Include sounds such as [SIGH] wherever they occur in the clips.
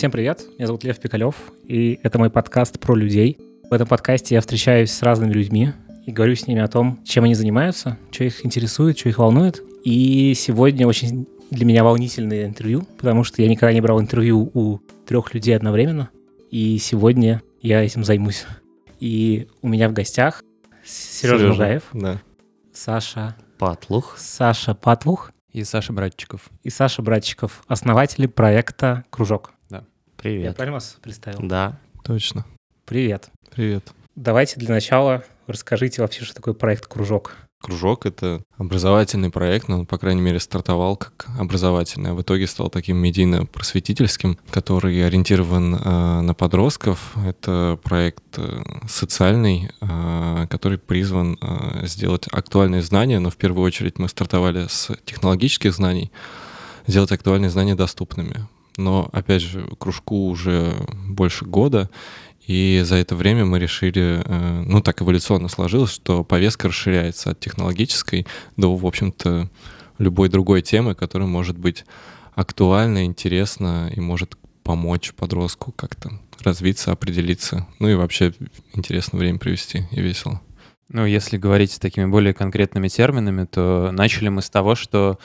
Всем привет, меня зовут Лев Пикалев, и это мой подкаст про людей. В этом подкасте я встречаюсь с разными людьми и говорю с ними о том, чем они занимаются, что их интересует, что их волнует. И сегодня очень для меня волнительное интервью, потому что я никогда не брал интервью у трех людей одновременно, и сегодня я этим займусь. И у меня в гостях Сережа, Сережа, Мугаев, Да. Саша, Патлух. Саша Патлух И Саша Братчиков. и Саша Братчиков, основатели проекта «Кружок». Я Привет. правильно вас представил? Да. Точно. Привет. Привет. Давайте для начала расскажите вообще, что такое проект «Кружок». Кружок — это образовательный проект, но он, по крайней мере, стартовал как образовательный, а в итоге стал таким медийно-просветительским, который ориентирован э, на подростков. Это проект э, социальный, э, который призван э, сделать актуальные знания, но в первую очередь мы стартовали с технологических знаний, сделать актуальные знания доступными. Но, опять же, кружку уже больше года, и за это время мы решили, э, ну так эволюционно сложилось, что повестка расширяется от технологической до, в общем-то, любой другой темы, которая может быть актуальна, интересна и может помочь подростку как-то развиться, определиться, ну и вообще интересно время провести и весело. Ну, если говорить такими более конкретными терминами, то начали мы с того, что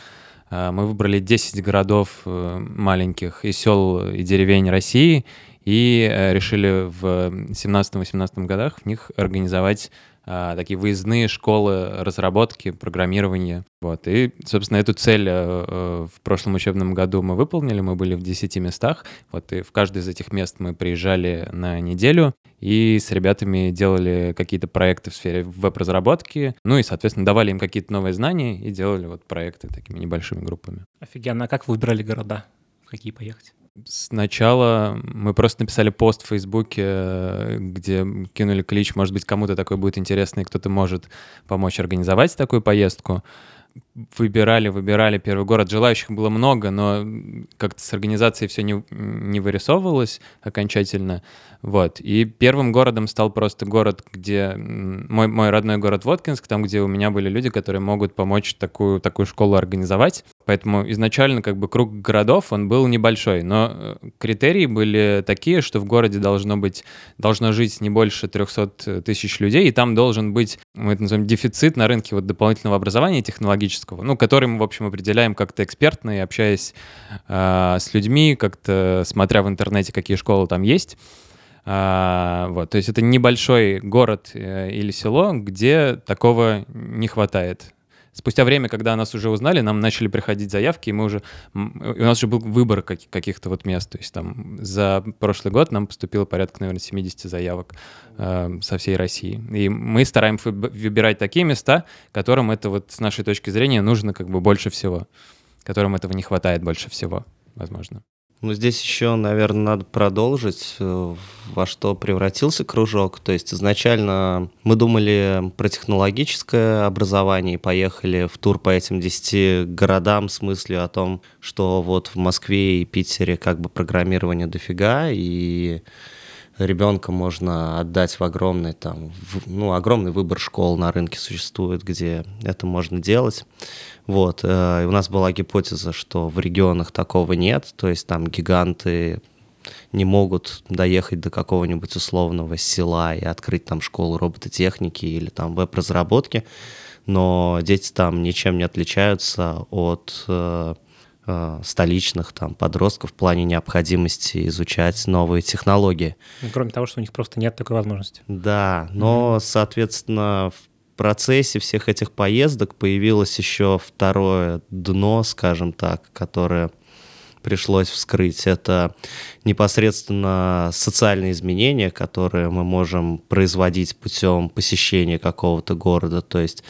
мы выбрали 10 городов э, маленьких и сел и деревень России и э, решили в 17-18 годах в них организовать э, такие выездные школы разработки, программирования. Вот. И, собственно, эту цель э, в прошлом учебном году мы выполнили. Мы были в 10 местах. Вот, и в каждое из этих мест мы приезжали на неделю и с ребятами делали какие-то проекты в сфере веб-разработки. Ну и, соответственно, давали им какие-то новые знания и делали вот проекты такими небольшими группами. Офигенно. А как вы выбирали города? В какие поехать? Сначала мы просто написали пост в Фейсбуке, где кинули клич, может быть, кому-то такой будет интересно, и кто-то может помочь организовать такую поездку. Выбирали, выбирали первый город. Желающих было много, но как-то с организацией все не, не вырисовывалось окончательно. Вот. И первым городом стал просто город, где мой, мой родной город Воткинск, там, где у меня были люди, которые могут помочь такую, такую школу организовать. Поэтому изначально как бы круг городов, он был небольшой, но э, критерии были такие, что в городе должно быть, должно жить не больше 300 тысяч людей, и там должен быть, мы это называем, дефицит на рынке вот дополнительного образования технологического, ну, который мы, в общем, определяем как-то экспертно и общаясь э, с людьми, как-то смотря в интернете, какие школы там есть. А, вот, то есть это небольшой город э, или село, где такого не хватает. Спустя время, когда нас уже узнали, нам начали приходить заявки, и мы уже, и у нас уже был выбор как- каких-то вот мест. То есть там за прошлый год нам поступило порядка, наверное, 70 заявок э, со всей России. И мы стараемся выб- выбирать такие места, которым это вот с нашей точки зрения нужно как бы больше всего, которым этого не хватает больше всего, возможно. Ну, здесь еще, наверное, надо продолжить, э, во что превратился кружок. То есть изначально мы думали про технологическое образование и поехали в тур по этим 10 городам с мыслью о том, что вот в Москве и Питере как бы программирование дофига, и ребенка можно отдать в огромный там, в- ну, огромный выбор школ на рынке существует, где это можно делать. Вот, э, и у нас была гипотеза, что в регионах такого нет, то есть там гиганты не могут доехать до какого-нибудь условного села и открыть там школу робототехники или там веб-разработки, но дети там ничем не отличаются от э, э, столичных там подростков в плане необходимости изучать новые технологии. Ну, кроме того, что у них просто нет такой возможности. Да, но, соответственно, в процессе всех этих поездок появилось еще второе дно, скажем так, которое пришлось вскрыть. Это непосредственно социальные изменения, которые мы можем производить путем посещения какого-то города. То есть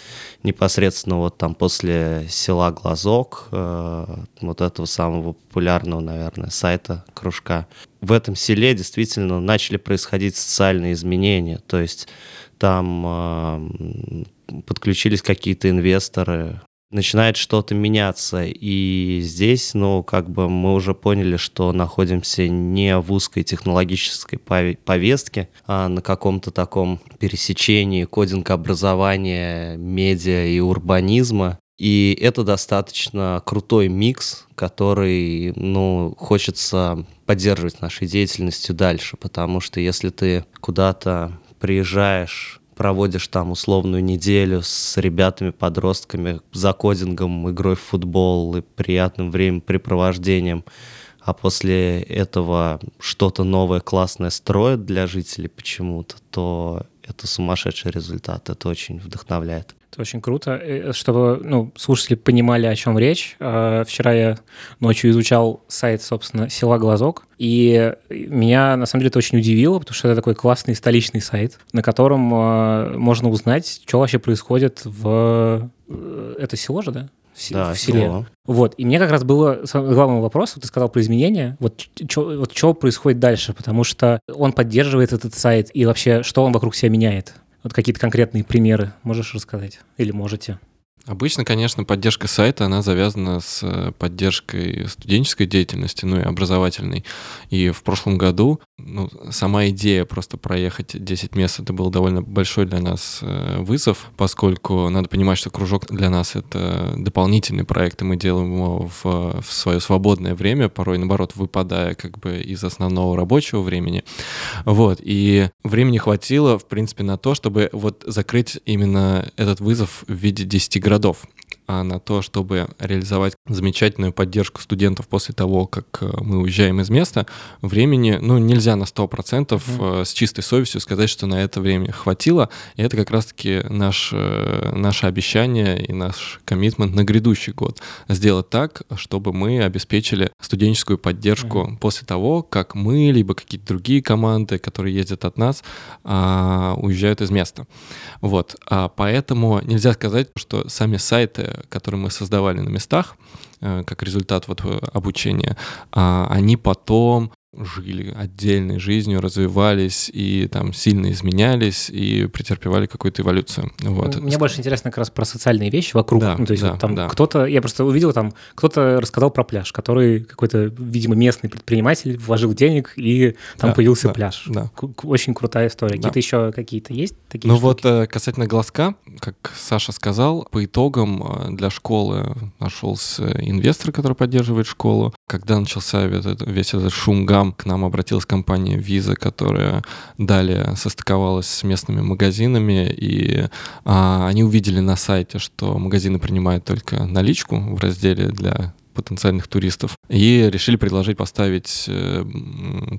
непосредственно вот там после села Глазок, э, вот этого самого популярного, наверное, сайта кружка, в этом селе действительно начали происходить социальные изменения. То есть там э, подключились какие-то инвесторы, начинает что-то меняться. И здесь, ну, как бы мы уже поняли, что находимся не в узкой технологической пове- повестке, а на каком-то таком пересечении кодинг образования, медиа и урбанизма. И это достаточно крутой микс, который, ну, хочется поддерживать нашей деятельностью дальше, потому что если ты куда-то приезжаешь проводишь там условную неделю с ребятами, подростками, за кодингом, игрой в футбол и приятным времяпрепровождением, а после этого что-то новое, классное строят для жителей почему-то, то это сумасшедший результат, это очень вдохновляет. Это очень круто. Э, чтобы ну, слушатели понимали, о чем речь, э, вчера я ночью изучал сайт, собственно, села Глазок, и меня, на самом деле, это очень удивило, потому что это такой классный столичный сайт, на котором э, можно узнать, что вообще происходит в... Это село же, да? В, да, в селе. Село. Вот. И мне как раз было главный вопрос, вот ты сказал про изменения, вот что вот чё происходит дальше, потому что он поддерживает этот сайт, и вообще, что он вокруг себя меняет? Вот какие-то конкретные примеры можешь рассказать? Или можете? Обычно, конечно, поддержка сайта, она завязана с э, поддержкой студенческой деятельности, ну и образовательной. И в прошлом году ну, сама идея просто проехать 10 мест, это был довольно большой для нас э, вызов, поскольку надо понимать, что кружок для нас — это дополнительный проект, и мы делаем его в, в свое свободное время, порой, наоборот, выпадая как бы из основного рабочего времени. Вот, и времени хватило, в принципе, на то, чтобы вот закрыть именно этот вызов в виде 10 градусов городов а на то, чтобы реализовать замечательную поддержку студентов после того, как э, мы уезжаем из места, времени, ну, нельзя на 100% mm-hmm. с чистой совестью сказать, что на это время хватило. И это как раз-таки наш, э, наше обещание и наш коммитмент на грядущий год. Сделать так, чтобы мы обеспечили студенческую поддержку mm-hmm. после того, как мы, либо какие-то другие команды, которые ездят от нас, а, уезжают из места. Вот. А поэтому нельзя сказать, что сами сайты которые мы создавали на местах, э, как результат вот э, обучения, а, они потом жили отдельной жизнью, развивались и там сильно изменялись и претерпевали какую-то эволюцию. Вот. Мне больше интересно как раз про социальные вещи вокруг. Да, ну, то есть да, вот там да. кто-то, я просто увидел там, кто-то рассказал про пляж, который какой-то, видимо, местный предприниматель вложил денег и там да, появился да, пляж. Да. Очень крутая история. Да. Какие-то еще какие-то есть такие Ну штуки? вот э, касательно глазка, как Саша сказал, по итогам э, для школы нашелся инвестор, который поддерживает школу. Когда начался весь этот шум гам к нам обратилась компания Visa, которая далее состыковалась с местными магазинами, и а, они увидели на сайте, что магазины принимают только наличку в разделе для потенциальных туристов и решили предложить поставить э,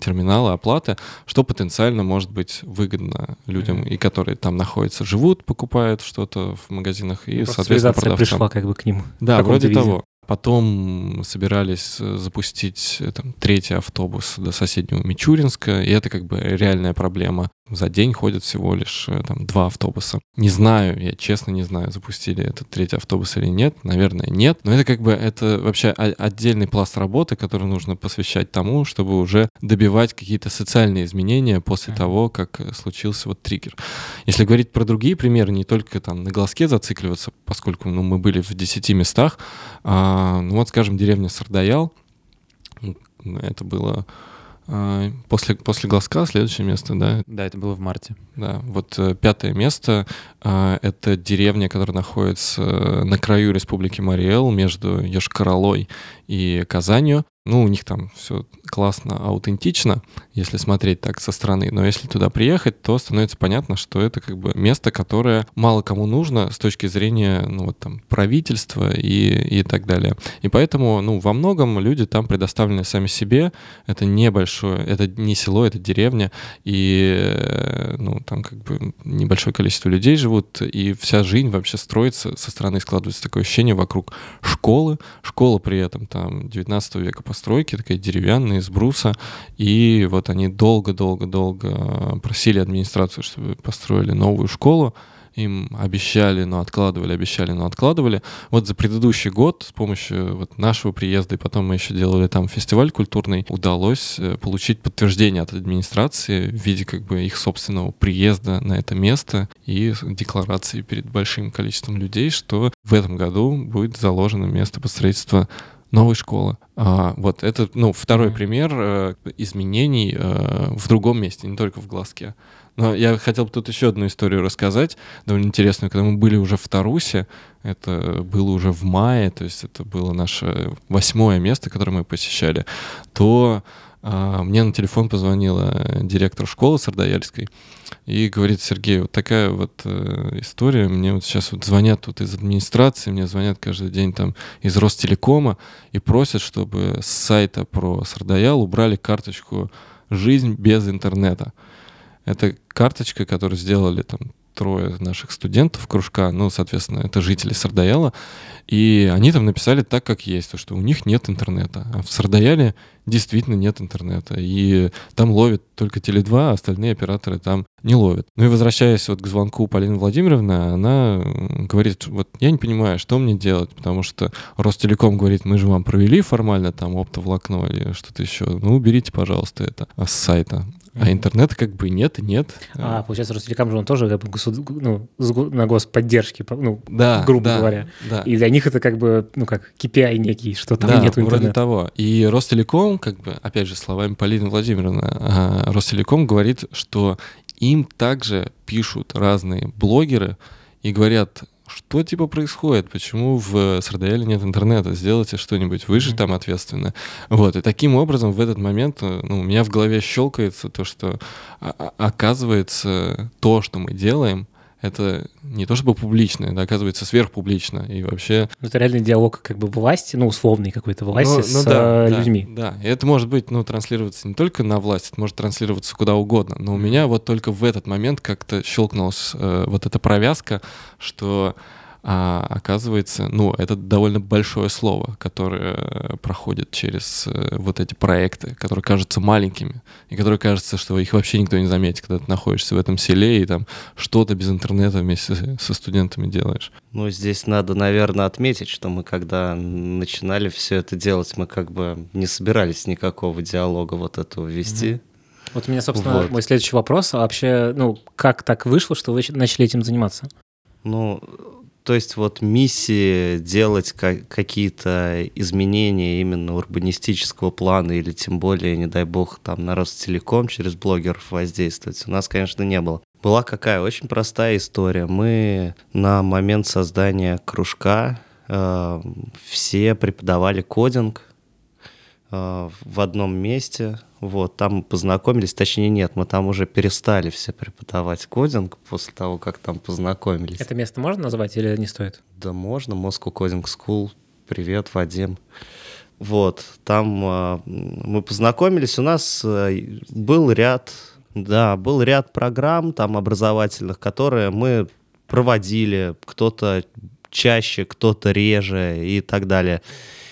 терминалы оплаты, что потенциально может быть выгодно людям, mm-hmm. и которые там находятся, живут, покупают что-то в магазинах и, ну, соответственно, продавцам. пришла как бы к ним. Да, вроде виде. того. Потом собирались э, запустить э, там, третий автобус до соседнего Мичуринска, и это как бы реальная проблема. За день ходят всего лишь э, там, два автобуса. Не знаю, я честно не знаю, запустили этот третий автобус или нет. Наверное, нет. Но это как бы это вообще отдельный пласт работы, который нужно посвящать тому, чтобы уже добивать какие-то социальные изменения после mm-hmm. того, как случился вот триггер. Если говорить про другие примеры, не только там на глазке зацикливаться, поскольку ну, мы были в 10 местах, а ну вот, скажем, деревня Сардаял, это было после, после Глазка следующее место, да? Да, это было в марте. Да, вот э, пятое место а, — это деревня, которая находится на краю Республики Мариэл между Ешкаралой и Казанью. Ну, у них там все классно, аутентично, если смотреть так со стороны. Но если туда приехать, то становится понятно, что это как бы место, которое мало кому нужно с точки зрения, ну, вот там, правительства и, и так далее. И поэтому, ну, во многом люди там предоставлены сами себе. Это небольшое, это не село, это деревня. И, ну, там как бы небольшое количество людей живут, и вся жизнь вообще строится, со стороны складывается такое ощущение вокруг школы. Школа при этом там 19 века постройки, такая деревянная, из бруса, и вот они долго-долго-долго просили администрацию, чтобы построили новую школу, им обещали, но откладывали, обещали, но откладывали. Вот за предыдущий год с помощью вот нашего приезда, и потом мы еще делали там фестиваль культурный, удалось э, получить подтверждение от администрации в виде как бы их собственного приезда на это место и декларации перед большим количеством людей, что в этом году будет заложено место под строительство новой школы. А, вот это, ну, второй mm-hmm. пример э, изменений э, в другом месте, не только в глазке. Но я хотел бы тут еще одну историю рассказать, довольно интересную. Когда мы были уже в Тарусе, это было уже в мае, то есть это было наше восьмое место, которое мы посещали, то мне на телефон позвонила директор школы Сардаяльской и говорит, Сергей, вот такая вот э, история, мне вот сейчас вот звонят тут из администрации, мне звонят каждый день там из Ростелекома и просят, чтобы с сайта про Сардаял убрали карточку «Жизнь без интернета». Это карточка, которую сделали там трое наших студентов кружка, ну, соответственно, это жители Сардаяла, и они там написали так, как есть, то, что у них нет интернета. А в Сардаяле действительно нет интернета, и там ловят только Теле2, а остальные операторы там не ловят. Ну и возвращаясь вот к звонку Полины Владимировны, она говорит, вот я не понимаю, что мне делать, потому что Ростелеком говорит, мы же вам провели формально там оптоволокно или что-то еще, ну уберите, пожалуйста, это с сайта. А интернета как бы нет нет. А, получается, Ростелеком же он тоже как бы госуд... ну, на господдержке, ну, да, грубо да, говоря. Да. И для них это как бы, ну как, KPI некий, что там да, нет интернета. вроде того. И Ростелеком, как бы, опять же, словами Полины Владимировны, а, Ростелеком говорит, что им также пишут разные блогеры и говорят, что типа происходит, почему в Сардаяле нет интернета, сделайте что-нибудь, вы же там ответственны. Вот, и таким образом в этот момент э, ну, у меня в голове щелкается то, что а, а, оказывается то, что мы делаем, это не то чтобы публично, это оказывается сверхпублично. И вообще... Ну, это реальный диалог как бы власти, ну, условный какой-то власти ну, с ну, да, э, да, людьми. Да, и это может быть, ну, транслироваться не только на власть, это может транслироваться куда угодно. Но у меня вот только в этот момент как-то щелкнулась э, вот эта провязка, что а оказывается, ну, это довольно большое слово, которое э, проходит через э, вот эти проекты, которые кажутся маленькими, и которые кажется, что их вообще никто не заметит, когда ты находишься в этом селе и там что-то без интернета вместе со студентами делаешь. Ну, здесь надо, наверное, отметить, что мы, когда начинали все это делать, мы как бы не собирались никакого диалога вот этого вести. Mm-hmm. Вот у меня, собственно, вот. мой следующий вопрос. А вообще, ну, как так вышло, что вы начали этим заниматься? Ну, то есть вот миссии делать какие-то изменения именно урбанистического плана или тем более, не дай бог, там на Ростелеком через блогеров воздействовать у нас, конечно, не было. Была какая очень простая история. Мы на момент создания кружка э, все преподавали кодинг э, в одном месте, вот, там познакомились, точнее нет, мы там уже перестали все преподавать кодинг после того, как там познакомились. Это место можно назвать или не стоит? Да можно, Moscow Coding School. Привет, Вадим. Вот, там э, мы познакомились, у нас э, был ряд, да, был ряд программ там образовательных, которые мы проводили, кто-то чаще, кто-то реже и так далее.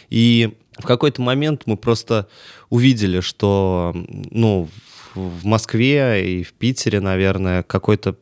И в какой-то момент мы просто увидели, что ну, в Москве и в Питере, наверное, какой-то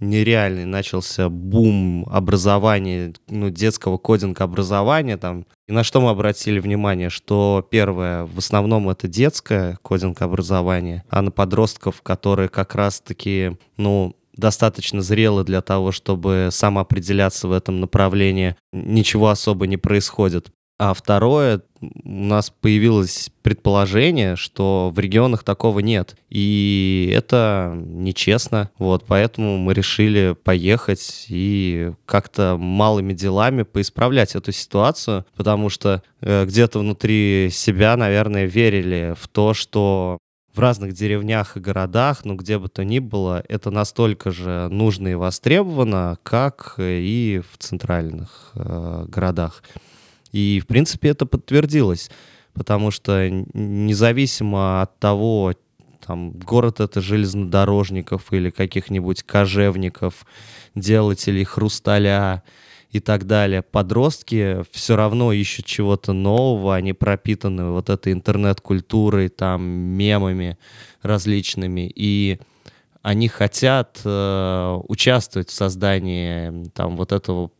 нереальный начался бум образования, ну, детского кодинга образования там. И на что мы обратили внимание, что первое, в основном это детское кодинг образование, а на подростков, которые как раз-таки, ну, достаточно зрелы для того, чтобы самоопределяться в этом направлении, ничего особо не происходит. А второе, у нас появилось предположение, что в регионах такого нет. И это нечестно. Вот, поэтому мы решили поехать и как-то малыми делами поисправлять эту ситуацию, потому что э, где-то внутри себя, наверное, верили в то, что в разных деревнях и городах, ну где бы то ни было, это настолько же нужно и востребовано, как и в центральных э, городах. И, в принципе, это подтвердилось, потому что независимо от того, там, город это железнодорожников или каких-нибудь кожевников, делателей хрусталя и так далее, подростки все равно ищут чего-то нового, они пропитаны вот этой интернет-культурой, там, мемами различными, и они хотят э, участвовать в создании там вот этого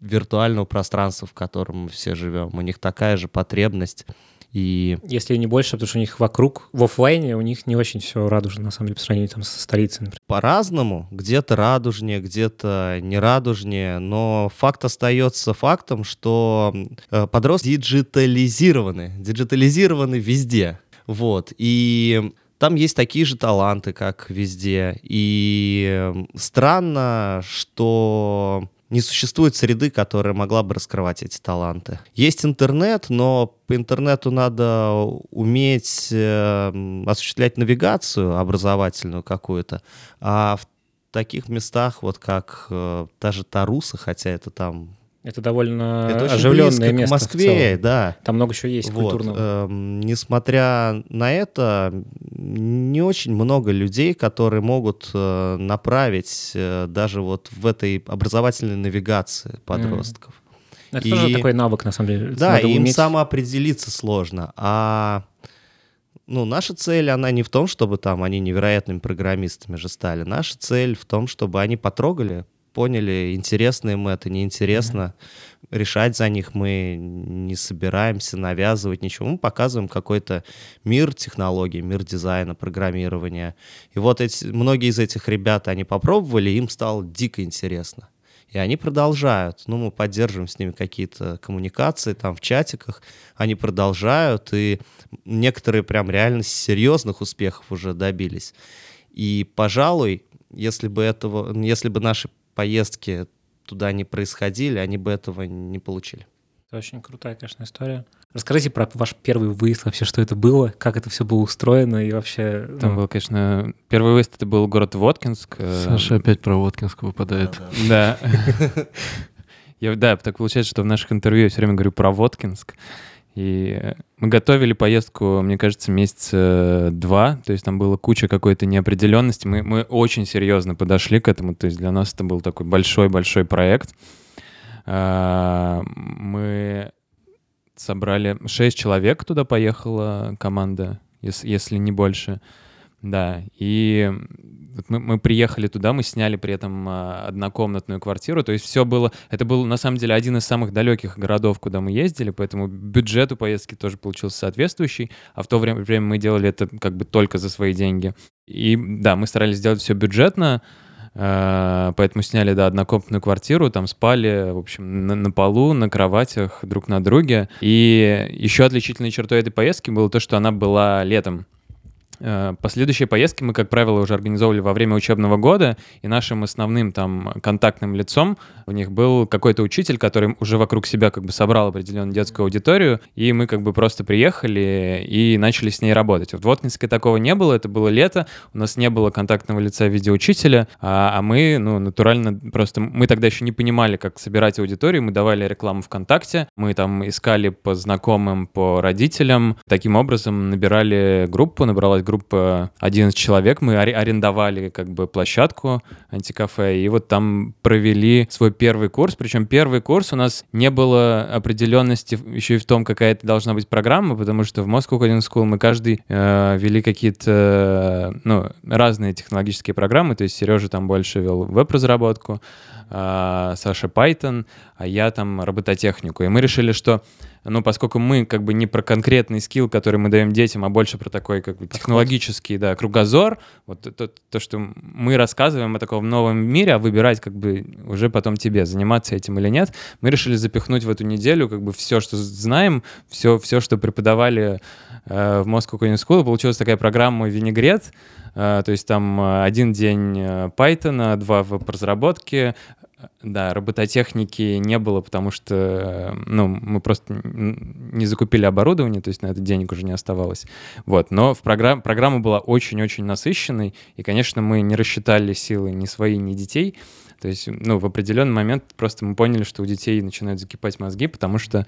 виртуального пространства, в котором мы все живем. У них такая же потребность. И... Если не больше, потому что у них вокруг, в офлайне у них не очень все радужно, на самом деле, по сравнению там, со столицей, например. По-разному. Где-то радужнее, где-то не радужнее, но факт остается фактом, что э, подростки диджитализированы, диджитализированы везде. Вот. И там есть такие же таланты, как везде. И странно, что не существует среды, которая могла бы раскрывать эти таланты. Есть интернет, но по интернету надо уметь э, осуществлять навигацию образовательную какую-то, а в таких местах, вот как э, та же Таруса, хотя это там это довольно это очень оживленное место. К Москве, да. Там много чего есть вот, культурного. Э, несмотря на это, не очень много людей, которые могут э, направить э, даже вот в этой образовательной навигации подростков. Mm. Это и, тоже такой навык, на самом деле. Да, Надо им уметь... самоопределиться сложно. А ну, наша цель, она не в том, чтобы там они невероятными программистами же стали. Наша цель в том, чтобы они потрогали поняли, интересно им это, неинтересно. Mm-hmm. Решать за них мы не собираемся, навязывать ничего. Мы показываем какой-то мир технологий, мир дизайна, программирования. И вот эти, многие из этих ребят, они попробовали, им стало дико интересно. И они продолжают. Ну, мы поддерживаем с ними какие-то коммуникации там в чатиках. Они продолжают, и некоторые прям реально серьезных успехов уже добились. И, пожалуй, если бы этого, если бы наши поездки туда не происходили, они бы этого не получили. Это очень крутая, конечно, история. Расскажите про ваш первый выезд, вообще, что это было, как это все было устроено и вообще... Там ну... был, конечно, первый выезд, это был город Воткинск. Э, Саша опять про Воткинск выпадает. Да. [LAUGHS] Я, да, так получается, что в наших интервью я все время говорю про Воткинск. И мы готовили поездку, мне кажется, месяца два, то есть там была куча какой-то неопределенности. Мы, мы очень серьезно подошли к этому, то есть для нас это был такой большой-большой проект. А, мы собрали шесть человек, туда поехала команда, если, если не больше. Да, и мы, мы приехали туда, мы сняли при этом а, однокомнатную квартиру, то есть все было, это был на самом деле один из самых далеких городов, куда мы ездили, поэтому бюджет у поездки тоже получился соответствующий, а в то время, время мы делали это как бы только за свои деньги. И да, мы старались сделать все бюджетно, а, поэтому сняли, да, однокомнатную квартиру, там спали, в общем, на, на полу, на кроватях друг на друге. И еще отличительной чертой этой поездки было то, что она была летом. Э, последующие поездки мы, как правило, уже организовывали во время учебного года, и нашим основным там контактным лицом у них был какой-то учитель, который уже вокруг себя как бы собрал определенную детскую аудиторию, и мы как бы просто приехали и начали с ней работать. В Воткинске такого не было, это было лето, у нас не было контактного лица в виде учителя, а, а мы, ну, натурально просто, мы тогда еще не понимали, как собирать аудиторию, мы давали рекламу ВКонтакте, мы там искали по знакомым, по родителям, таким образом набирали группу, набралась группа 11 человек, мы арендовали как бы площадку антикафе, и вот там провели свой первый курс, причем первый курс у нас не было определенности еще и в том, какая это должна быть программа, потому что в Moscow Coding School мы каждый э, вели какие-то ну, разные технологические программы, то есть Сережа там больше вел веб-разработку, э, Саша Python, а я там робототехнику. И мы решили, что ну, поскольку мы как бы не про конкретный скилл, который мы даем детям, а больше про такой как бы технологический, да, кругозор, вот то, то, что мы рассказываем о таком новом мире, а выбирать как бы уже потом тебе, заниматься этим или нет, мы решили запихнуть в эту неделю как бы все, что знаем, все, все что преподавали э, в Moscow Coding School, получилась такая программа «Винегрет», то есть там uh, один день uh, Python, два веб-разработки, да, робототехники не было, потому что, ну, мы просто не закупили оборудование, то есть на это денег уже не оставалось. Вот, но в программ, программа была очень-очень насыщенной, и, конечно, мы не рассчитали силы ни свои, ни детей, то есть, ну, в определенный момент просто мы поняли, что у детей начинают закипать мозги, потому что,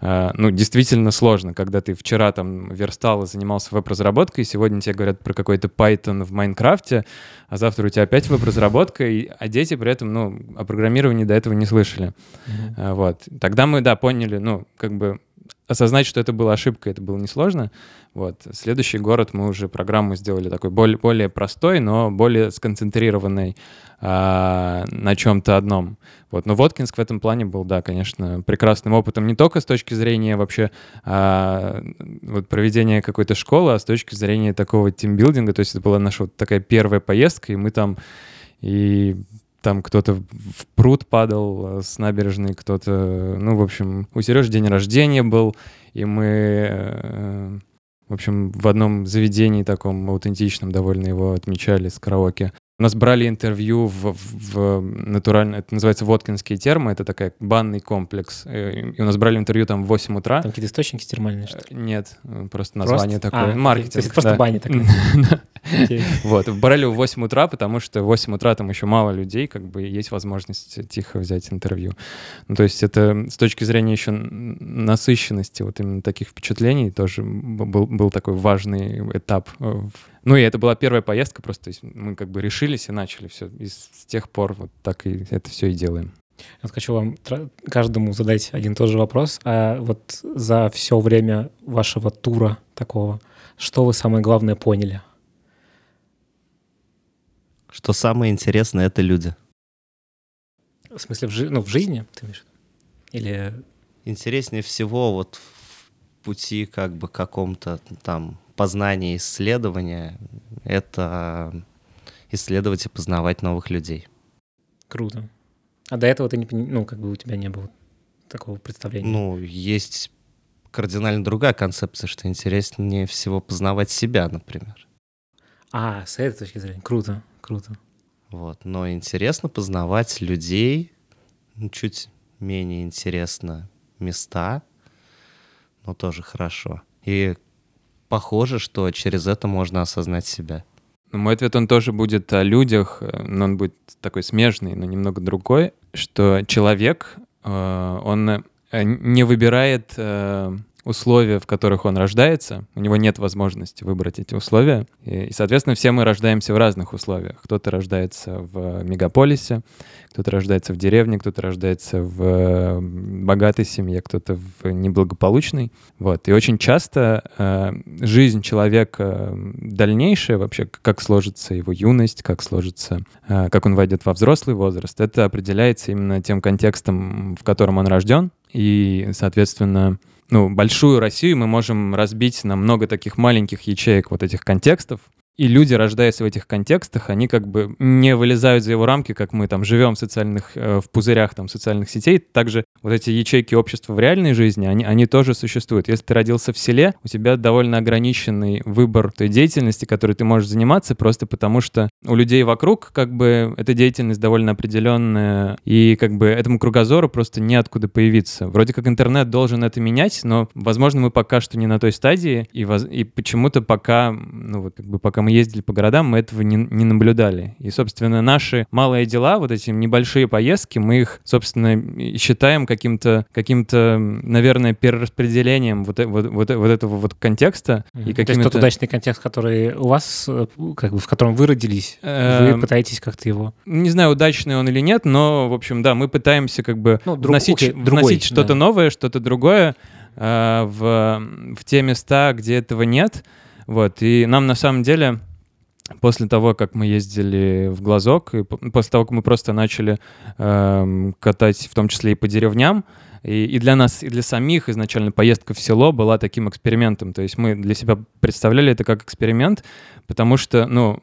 э, ну, действительно сложно, когда ты вчера там верстал и занимался веб-разработкой, сегодня тебе говорят про какой-то Python в Майнкрафте, а завтра у тебя опять веб-разработка, и, а дети при этом, ну, о программировании до этого не слышали. Mm-hmm. Вот. Тогда мы, да, поняли, ну, как бы осознать, что это была ошибка, это было несложно. Вот. Следующий город мы уже программу сделали такой более, более простой, но более сконцентрированной а, на чем-то одном. Вот. Но Воткинск в этом плане был, да, конечно, прекрасным опытом не только с точки зрения вообще а, вот проведения какой-то школы, а с точки зрения такого тимбилдинга. То есть это была наша вот такая первая поездка, и мы там и там кто-то в пруд падал с набережной, кто-то, ну, в общем, у Сережи день рождения был, и мы, э, в общем, в одном заведении таком аутентичном довольно его отмечали с караоке. У нас брали интервью в, в, в натурально, это называется Воткинские термы, это такой банный комплекс. Э, и у нас брали интервью там в 8 утра. Там какие-то источники термальные, что ли? Нет, просто название Просто? такое. А, Маркетинг. то есть просто да. баня такая. [LAUGHS] Вот, брали в 8 утра, потому что в 8 утра там еще мало людей, как бы есть возможность тихо взять интервью. Ну, то есть это с точки зрения еще насыщенности вот именно таких впечатлений тоже был, был такой важный этап. э, в- Ну и это была первая поездка, просто то есть мы как бы решились и начали все. И с тех пор вот так и это все и делаем. Вот хочу вам каждому задать один и тот же вопрос. А вот за все время вашего тура такого, что вы самое главное поняли? Что самое интересное — это люди. В смысле, в, жи- ну, в жизни, ты имеешь в виду? Или Интереснее всего вот в пути как бы каком-то там познания, исследования — это исследовать и познавать новых людей. круто? А до этого ты не, ну, как бы у тебя не было такого представления. Ну, есть кардинально другая концепция, что интереснее всего познавать себя, например. А, с этой точки зрения. Круто, круто. Вот. Но интересно познавать людей, ну, чуть менее интересно места, но тоже хорошо. И похоже, что через это можно осознать себя. Мой ответ, он тоже будет о людях, э, но он будет такой смежный, но немного другой, что человек, э, он э, не выбирает условия, в которых он рождается, у него нет возможности выбрать эти условия, и, соответственно, все мы рождаемся в разных условиях. Кто-то рождается в мегаполисе, кто-то рождается в деревне, кто-то рождается в богатой семье, кто-то в неблагополучной. Вот. И очень часто э, жизнь человека дальнейшая, вообще, как сложится его юность, как сложится, э, как он войдет во взрослый возраст, это определяется именно тем контекстом, в котором он рожден. И, соответственно, ну, большую Россию мы можем разбить на много таких маленьких ячеек вот этих контекстов, и люди, рождаясь в этих контекстах, они как бы не вылезают за его рамки, как мы там живем в социальных, э, в пузырях там социальных сетей. Также вот эти ячейки общества в реальной жизни, они, они тоже существуют. Если ты родился в селе, у тебя довольно ограниченный выбор той деятельности, которой ты можешь заниматься, просто потому что у людей вокруг как бы эта деятельность довольно определенная, и как бы этому кругозору просто неоткуда появиться. Вроде как интернет должен это менять, но, возможно, мы пока что не на той стадии, и, и почему-то пока, ну вот как бы пока мы ездили по городам, мы этого не, не наблюдали. И, собственно, наши малые дела, вот эти небольшие поездки, мы их, собственно, считаем каким-то, каким-то, наверное, перераспределением вот, э- вот, вот, вот этого вот контекста. Мгм. И То есть тот удачный контекст, который у вас, э, как бы, в котором вы родились, вы Эм, пытаетесь как-то его... Не знаю, удачный он или нет, но, в общем, да, мы пытаемся как бы Ну, друг- вносить, вносить другой, что-то да. новое, что-то другое э, в, в те места, где этого нет. Вот. И нам на самом деле после того, как мы ездили в Глазок, и по- после того, как мы просто начали эм, катать, в том числе и по деревням, и, и для нас, и для самих изначально поездка в село была таким экспериментом. То есть мы для себя представляли это как эксперимент, потому что, ну,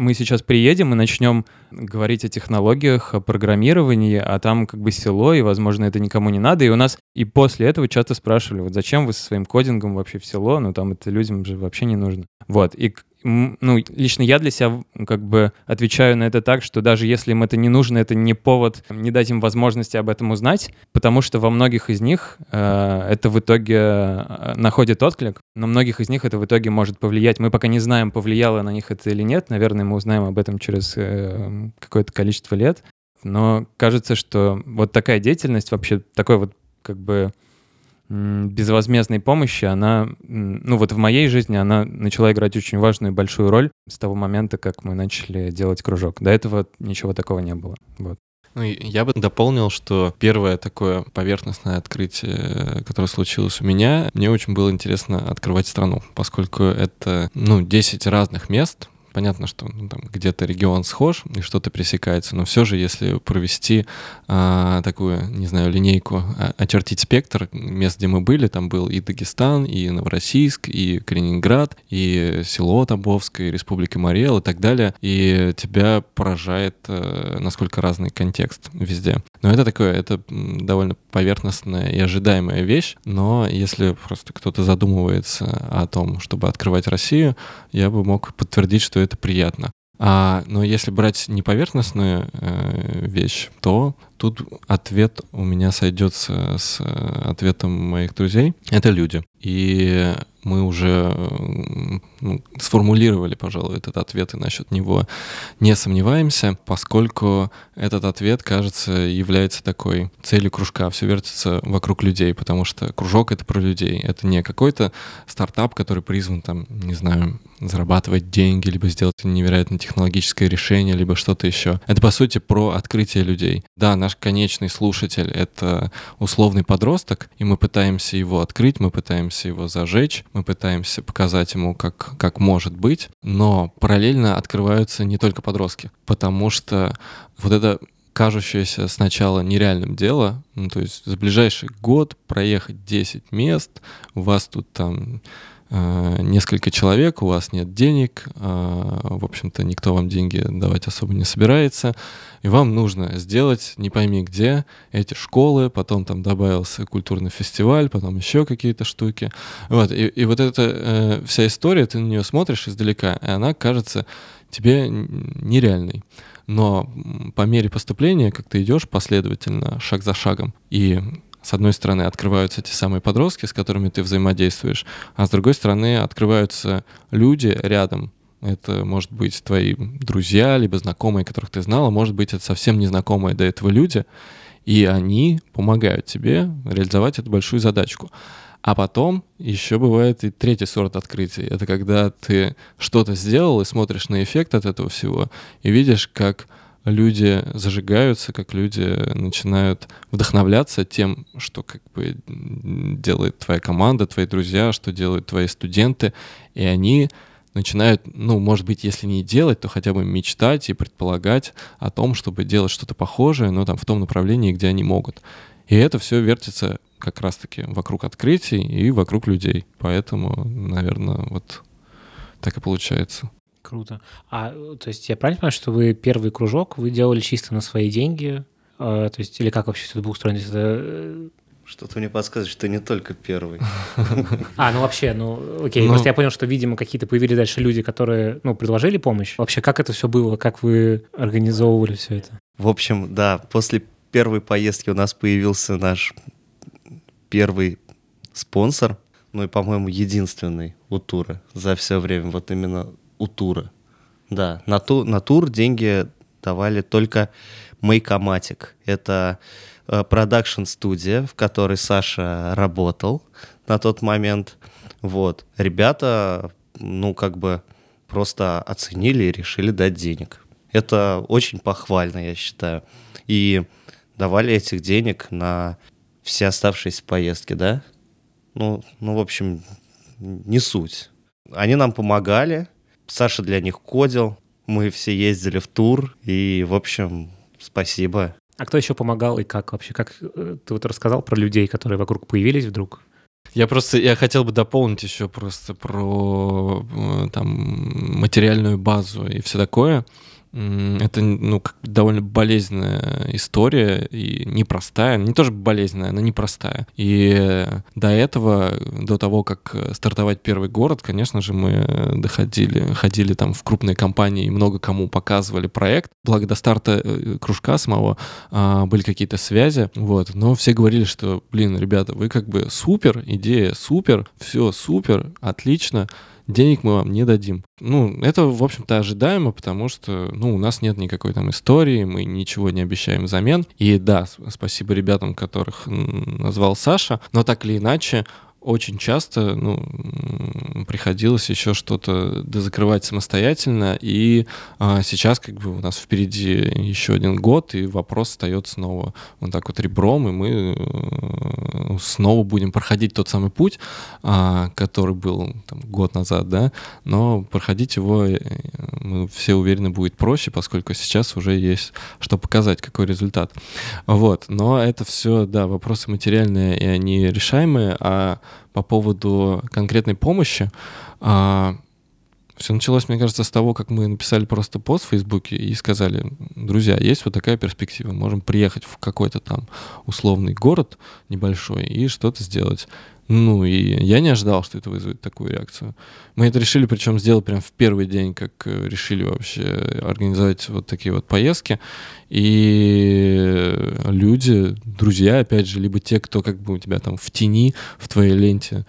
мы сейчас приедем и начнем говорить о технологиях, о программировании, а там как бы село, и, возможно, это никому не надо. И у нас и после этого часто спрашивали, вот зачем вы со своим кодингом вообще в село, ну там это людям же вообще не нужно. Вот, и ну, лично я для себя как бы отвечаю на это так, что даже если им это не нужно, это не повод не дать им возможности об этом узнать, потому что во многих из них э, это в итоге э, находит отклик, на многих из них это в итоге может повлиять. Мы пока не знаем, повлияло на них это или нет, наверное, мы узнаем об этом через э, какое-то количество лет, но кажется, что вот такая деятельность вообще, такой вот как бы безвозмездной помощи, она, ну вот в моей жизни она начала играть очень важную и большую роль с того момента, как мы начали делать кружок. До этого ничего такого не было. Вот. Ну, я бы дополнил, что первое такое поверхностное открытие, которое случилось у меня, мне очень было интересно открывать страну, поскольку это, ну, 10 разных мест, Понятно, что ну, там где-то регион схож и что-то пересекается, но все же, если провести а, такую, не знаю, линейку, а, очертить спектр мест, где мы были, там был и Дагестан, и Новороссийск, и Калининград, и село Тамбовское, и Республика Мариэл и так далее, и тебя поражает, э, насколько разный контекст везде. Но это такое, это довольно поверхностная и ожидаемая вещь, но если просто кто-то задумывается о том, чтобы открывать Россию, я бы мог подтвердить, что это приятно. А, но если брать не поверхностную э, вещь, то тут ответ у меня сойдется с ответом моих друзей. Это люди. И мы уже ну, сформулировали, пожалуй, этот ответ и насчет него не сомневаемся, поскольку этот ответ, кажется, является такой целью кружка. Все вертится вокруг людей, потому что кружок — это про людей. Это не какой-то стартап, который призван, там, не знаю, зарабатывать деньги, либо сделать невероятно технологическое решение, либо что-то еще. Это, по сути, про открытие людей. Да, наш конечный слушатель — это условный подросток, и мы пытаемся его открыть, мы пытаемся его зажечь, мы пытаемся показать ему, как, как может быть, но параллельно открываются не только подростки, потому что вот это кажущееся сначала нереальным дело, ну, то есть за ближайший год проехать 10 мест, у вас тут там несколько человек, у вас нет денег, э, в общем-то, никто вам деньги давать особо не собирается, и вам нужно сделать, не пойми где, эти школы, потом там добавился культурный фестиваль, потом еще какие-то штуки. Вот, и, и вот эта э, вся история, ты на нее смотришь издалека, и она кажется тебе нереальной. Но по мере поступления, как ты идешь последовательно, шаг за шагом, и с одной стороны, открываются те самые подростки, с которыми ты взаимодействуешь, а с другой стороны, открываются люди рядом. Это может быть твои друзья, либо знакомые, которых ты знал, а может быть это совсем незнакомые до этого люди, и они помогают тебе реализовать эту большую задачку. А потом еще бывает и третий сорт открытий. Это когда ты что-то сделал и смотришь на эффект от этого всего, и видишь, как люди зажигаются, как люди начинают вдохновляться тем, что как бы делает твоя команда, твои друзья, что делают твои студенты, и они начинают, ну, может быть, если не делать, то хотя бы мечтать и предполагать о том, чтобы делать что-то похожее, но там в том направлении, где они могут. И это все вертится как раз-таки вокруг открытий и вокруг людей. Поэтому, наверное, вот так и получается. Круто. А, то есть я правильно понимаю, что вы первый кружок вы делали чисто на свои деньги? А, то есть, или как вообще все это было устроено? Это... Э, Что-то мне подсказывает, что не только первый. А, ну вообще, ну окей. Просто я понял, что, видимо, какие-то появились дальше люди, которые, ну, предложили помощь. Вообще, как это все было? Как вы организовывали все это? В общем, да, после первой поездки у нас появился наш первый спонсор, ну и, по-моему, единственный у тура за все время. Вот именно у тура. Да, на, ту, на тур деньги давали только Makematic. Это продакшн-студия, в которой Саша работал на тот момент. Вот. Ребята, ну, как бы просто оценили и решили дать денег. Это очень похвально, я считаю. И давали этих денег на все оставшиеся поездки, да? Ну, ну, в общем, не суть. Они нам помогали, Саша для них кодил, мы все ездили в тур, и, в общем, спасибо. А кто еще помогал и как вообще? Как э, ты вот рассказал про людей, которые вокруг появились вдруг? Я просто, я хотел бы дополнить еще просто про э, там материальную базу и все такое. Это, ну, довольно болезненная история и непростая. Не тоже болезненная, она непростая. И до этого, до того, как стартовать первый город, конечно же, мы доходили, ходили там в крупные компании и много кому показывали проект. Благо до старта э, кружка самого а, были какие-то связи, вот. Но все говорили, что, блин, ребята, вы как бы супер, идея супер, все супер, отлично, денег мы вам не дадим. Ну, это, в общем-то, ожидаемо, потому что, ну, у нас нет никакой там истории, мы ничего не обещаем взамен. И да, спасибо ребятам, которых назвал Саша, но так или иначе, очень часто ну, приходилось еще что-то дозакрывать самостоятельно, и а, сейчас как бы у нас впереди еще один год, и вопрос встает снова вот так вот ребром, и мы э, снова будем проходить тот самый путь, а, который был там, год назад, да, но проходить его, э, мы все уверены, будет проще, поскольку сейчас уже есть что показать, какой результат. Вот, но это все, да, вопросы материальные, и они решаемые, а по поводу конкретной помощи, а, Все началось, мне кажется, с того, как мы написали просто пост в Фейсбуке и сказали, друзья, есть вот такая перспектива, можем приехать в какой-то там условный город небольшой и что-то сделать. Ну, и я не ожидал, что это вызовет такую реакцию. Мы это решили, причем сделать прям в первый день, как э, решили вообще организовать вот такие вот поездки. И люди, друзья, опять же, либо те, кто как бы у тебя там в тени, в твоей ленте,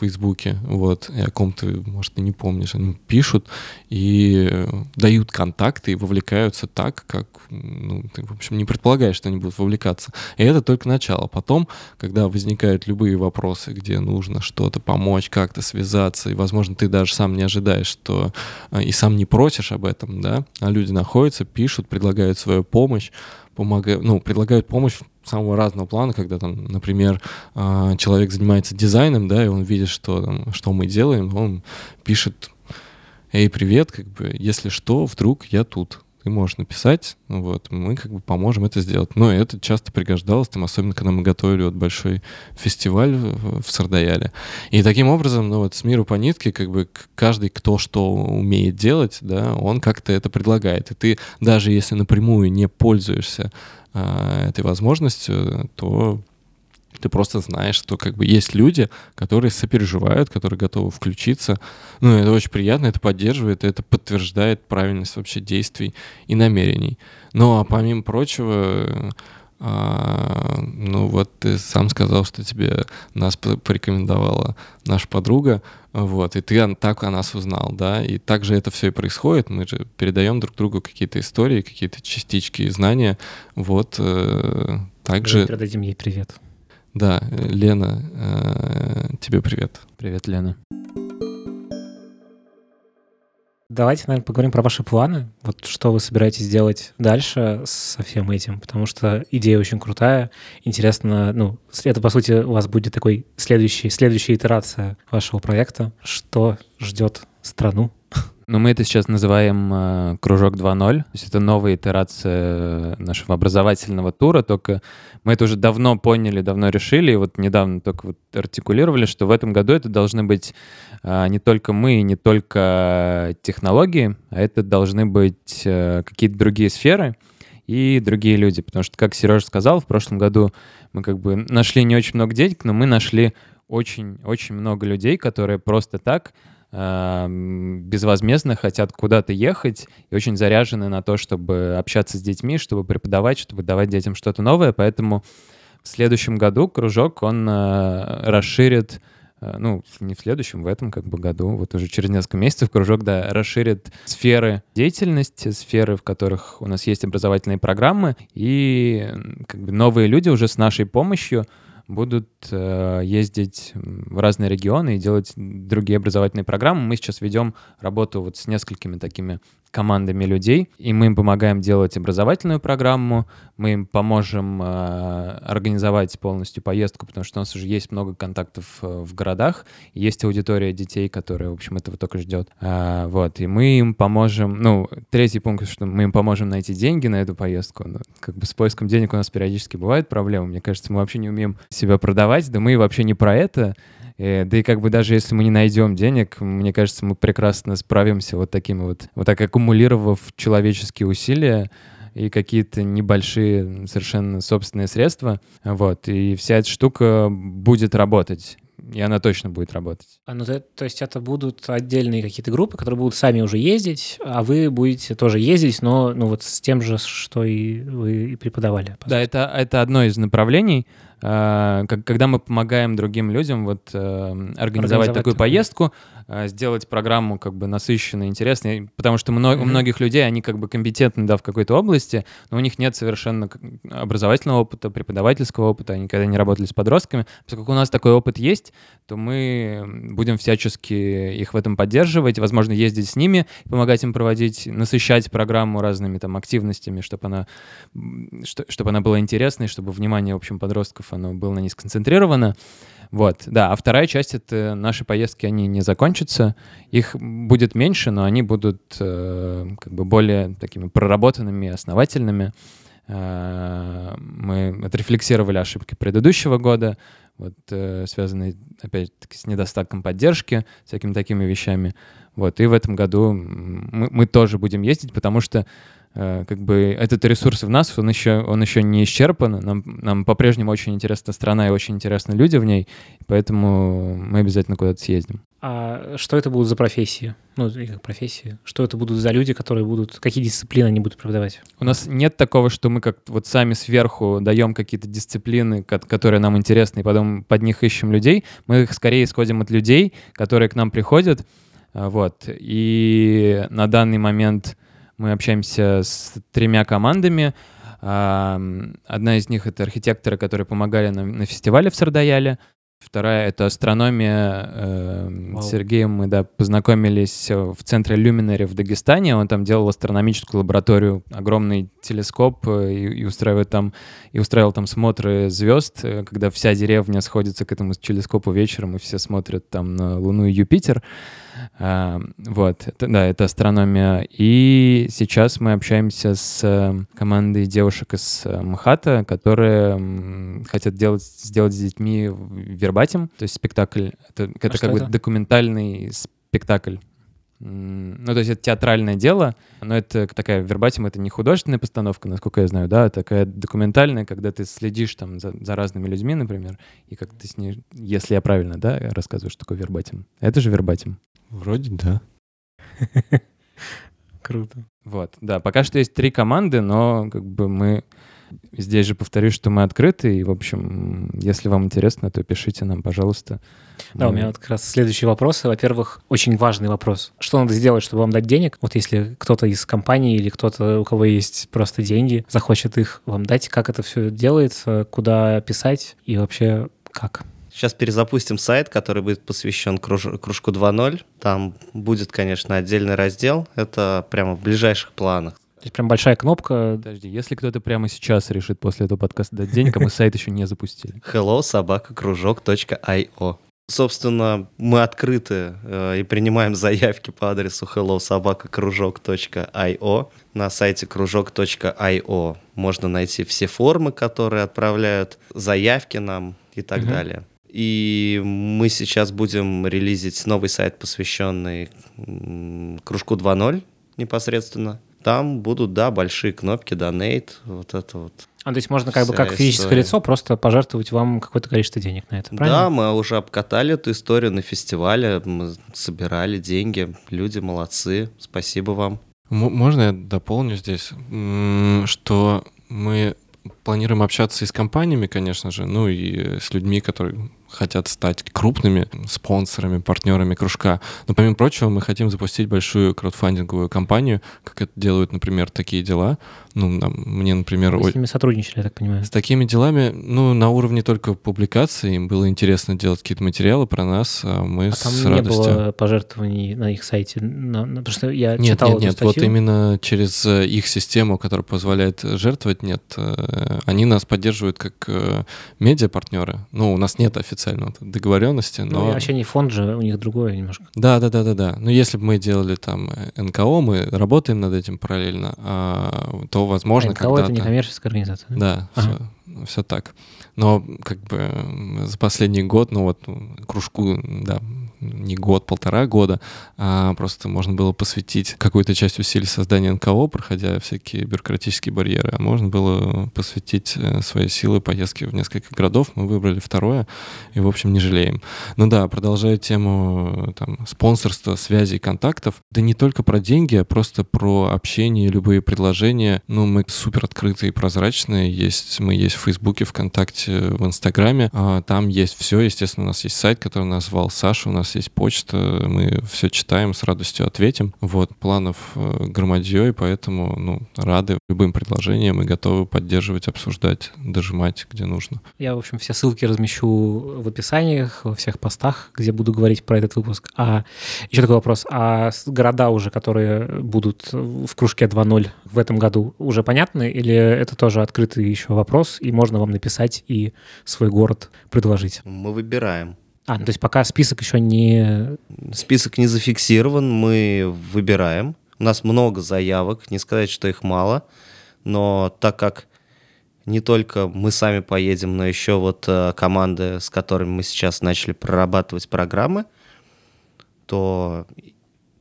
Фейсбуке, вот, и о ком ты, может, и не помнишь, они пишут и дают контакты и вовлекаются так, как, ну, ты, в общем, не предполагаешь, что они будут вовлекаться. И это только начало. Потом, когда возникают любые вопросы, где нужно что-то помочь, как-то связаться, и, возможно, ты даже сам не ожидаешь, что и сам не просишь об этом, да, а люди находятся, пишут, предлагают свою помощь, помогают, ну, предлагают помощь самого разного плана, когда там, например, а, человек занимается дизайном, да, и он видит, что, там, что мы делаем, он пишет, эй, привет, как бы, если что, вдруг я тут. Ты можешь написать, вот, мы как бы поможем это сделать. Но это часто пригождалось, там, особенно когда мы готовили вот большой фестиваль в, в Сардаяле. И таким образом, ну вот с миру по нитке, как бы каждый, кто что умеет делать, да, он как-то это предлагает. И ты даже если напрямую не пользуешься а, этой возможностью, то ты просто знаешь, что как бы есть люди, которые сопереживают, которые готовы включиться. Ну, это очень приятно, это поддерживает, это подтверждает правильность вообще действий и намерений. Ну, а помимо прочего, а, ну вот ты сам сказал, что тебе нас порекомендовала наша подруга, вот, и ты так о нас узнал, да, и также это все и происходит, мы же передаем друг другу какие-то истории, какие-то частички знания, вот, э, также... Передадим ей привет. Да, Лена, э, тебе привет. Привет, Лена. Давайте, наверное, поговорим про ваши планы. Вот что вы собираетесь делать дальше со всем этим, потому что идея очень крутая. Интересно, ну, это, по сути, у вас будет такой следующий, следующая итерация вашего проекта. Что ждет страну? [LAUGHS] Ну, мы это сейчас называем э, «Кружок 2.0». То есть это новая итерация нашего образовательного тура, только мы это уже давно поняли, давно решили, и вот недавно только вот артикулировали, что в этом году это должны быть э, не только мы, не только технологии, а это должны быть э, какие-то другие сферы и другие люди. Потому что, как Сережа сказал, в прошлом году мы как бы нашли не очень много денег, но мы нашли очень-очень много людей, которые просто так безвозмездно хотят куда-то ехать и очень заряжены на то, чтобы общаться с детьми, чтобы преподавать, чтобы давать детям что-то новое. Поэтому в следующем году кружок, он э, расширит э, ну, не в следующем, в этом как бы году, вот уже через несколько месяцев кружок, да, расширит сферы деятельности, сферы, в которых у нас есть образовательные программы, и как бы новые люди уже с нашей помощью будут э, ездить в разные регионы и делать другие образовательные программы. Мы сейчас ведем работу вот с несколькими такими командами людей, и мы им помогаем делать образовательную программу, мы им поможем э, организовать полностью поездку, потому что у нас уже есть много контактов э, в городах, есть аудитория детей, которая, в общем, этого только ждет. Э, вот, и мы им поможем, ну, третий пункт, что мы им поможем найти деньги на эту поездку. Ну, как бы с поиском денег у нас периодически бывают проблемы. Мне кажется, мы вообще не умеем себя продавать, да мы вообще не про это. Э, да и как бы даже если мы не найдем денег, мне кажется, мы прекрасно справимся вот такими вот, вот так аккумулировав человеческие усилия и какие-то небольшие совершенно собственные средства, вот, и вся эта штука будет работать и она точно будет работать. А, ну, то, то есть это будут отдельные какие-то группы, которые будут сами уже ездить, а вы будете тоже ездить, но ну, вот с тем же, что и вы и преподавали. Да, это, это одно из направлений. А, когда мы помогаем другим людям вот э, организовать, организовать такую поездку, э, сделать программу как бы насыщенной, интересной, потому что много, mm-hmm. у многих людей они как бы компетентны да, в какой-то области, но у них нет совершенно образовательного опыта, преподавательского опыта, они никогда не работали с подростками. Поскольку у нас такой опыт есть, то мы будем всячески их в этом поддерживать, возможно, ездить с ними, помогать им проводить, насыщать программу разными там активностями, чтобы она, чтобы она была интересной, чтобы внимание, в общем, подростков оно было на них сконцентрировано. Вот, да, а вторая часть — это наши поездки, они не закончатся, их будет меньше, но они будут э, как бы более такими проработанными, основательными. Э, мы отрефлексировали ошибки предыдущего года, вот, э, связанные, опять-таки, с недостатком поддержки, всякими такими вещами. Вот, и в этом году мы, мы тоже будем ездить, потому что как бы этот ресурс в нас, он еще, он еще не исчерпан. Нам, нам по-прежнему очень интересна страна и очень интересны люди в ней, поэтому мы обязательно куда-то съездим. А что это будут за профессии? Ну, как профессии. Что это будут за люди, которые будут... Какие дисциплины они будут преподавать? У нас нет такого, что мы как вот сами сверху даем какие-то дисциплины, которые нам интересны, и потом под них ищем людей. Мы их скорее исходим от людей, которые к нам приходят. А, вот. И на данный момент мы общаемся с тремя командами. Одна из них — это архитекторы, которые помогали нам на фестивале в Сардаяле. Вторая — это астрономия. Э, с Сергеем мы да, познакомились в центре Люминари в Дагестане. Он там делал астрономическую лабораторию, огромный телескоп э, и, и, устраивает там, и устраивал там смотры звезд, э, когда вся деревня сходится к этому телескопу вечером, и все смотрят там на Луну и Юпитер. Вот, это, да, это астрономия. И сейчас мы общаемся с э, командой девушек из э, МХАТа, которые хотят делать, сделать с детьми вербатим, то есть спектакль. Это, это а как бы документальный спектакль. Ну, то есть это театральное дело, но это такая вербатим, это не художественная постановка, насколько я знаю, да, а такая документальная, когда ты следишь там за, за разными людьми, например, и как ты с ней, если я правильно, да, рассказываю, что такое вербатим. Это же вербатим. Вроде да. [LAUGHS] Круто. Вот, да, пока что есть три команды, но как бы мы Здесь же повторюсь, что мы открыты, и, в общем, если вам интересно, то пишите нам, пожалуйста. Да, у меня вот как раз следующие вопросы. Во-первых, очень важный вопрос. Что надо сделать, чтобы вам дать денег? Вот если кто-то из компании или кто-то, у кого есть просто деньги, захочет их вам дать, как это все делается, куда писать и вообще как? Сейчас перезапустим сайт, который будет посвящен круж... кружку 2.0. Там будет, конечно, отдельный раздел. Это прямо в ближайших планах. То есть прям большая кнопка. Подожди, если кто-то прямо сейчас решит после этого подкаста дать денег, а мы сайт еще не запустили. [LAUGHS] hello собака кружок.io Собственно, мы открыты э, и принимаем заявки по адресу hello собака кружок.io На сайте кружок.io можно найти все формы, которые отправляют заявки нам и так угу. далее. И мы сейчас будем релизить новый сайт, посвященный кружку 2.0 непосредственно. Там будут, да, большие кнопки, донейт, вот это вот. А то есть можно как бы как физическое история. лицо просто пожертвовать вам какое-то количество денег на это, правильно? Да, мы уже обкатали эту историю на фестивале, мы собирали деньги, люди молодцы, спасибо вам. Можно я дополню здесь, что мы планируем общаться и с компаниями, конечно же, ну и с людьми, которые хотят стать крупными спонсорами, партнерами кружка. Но помимо прочего, мы хотим запустить большую краудфандинговую кампанию, как это делают, например, такие дела. Ну, нам, мне, например... Вы с ними сотрудничали, я так понимаю. С такими делами, ну, на уровне только публикации, им было интересно делать какие-то материалы про нас, а мы а там с не радостью... было пожертвований на их сайте? На, потому что я нет, читал нет, нет, статью. вот именно через э, их систему, которая позволяет жертвовать, нет. Э, они нас поддерживают как э, медиапартнеры. Ну, у нас нет официального официально договоренности, ну, но... Ну, вообще не фонд же, у них другое немножко. Да, да, да, да, да. Но если бы мы делали там НКО, мы работаем над этим параллельно, а, то, возможно, а когда-то... это не коммерческая организация? Да, да ага. все, все так. Но как бы за последний год, ну вот кружку, да, не год, полтора года, а просто можно было посвятить какую-то часть усилий создания НКО, проходя всякие бюрократические барьеры, а можно было посвятить э, свои силы поездки в несколько городов. Мы выбрали второе и, в общем, не жалеем. Ну да, продолжая тему там, спонсорства, связей, контактов, да не только про деньги, а просто про общение, любые предложения. Ну, мы супер открытые и прозрачные. Есть, мы есть в Фейсбуке, ВКонтакте, в Инстаграме. А, там есть все. Естественно, у нас есть сайт, который назвал Саша, у нас есть почта, мы все читаем, с радостью ответим. Вот, планов э, громадье, и поэтому, ну, рады любым предложениям и готовы поддерживать, обсуждать, дожимать, где нужно. Я, в общем, все ссылки размещу в описаниях, во всех постах, где буду говорить про этот выпуск. А еще такой вопрос. А города уже, которые будут в кружке 2.0 в этом году, уже понятны? Или это тоже открытый еще вопрос, и можно вам написать и свой город предложить? Мы выбираем. А, ну, то есть пока список еще не... Список не зафиксирован, мы выбираем. У нас много заявок, не сказать, что их мало, но так как не только мы сами поедем, но еще вот э, команды, с которыми мы сейчас начали прорабатывать программы, то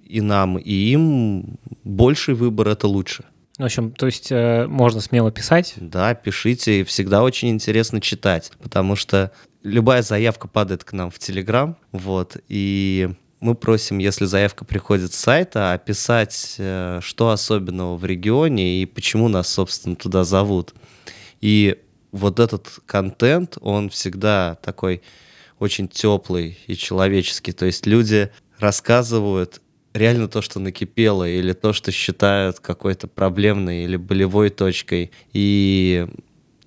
и нам, и им больший выбор — это лучше. В общем, то есть э, можно смело писать. Да, пишите, всегда очень интересно читать, потому что любая заявка падает к нам в Телеграм, вот, и мы просим, если заявка приходит с сайта, описать, э, что особенного в регионе и почему нас, собственно, туда зовут. И вот этот контент, он всегда такой очень теплый и человеческий. То есть люди рассказывают реально то, что накипело, или то, что считают какой-то проблемной или болевой точкой. И,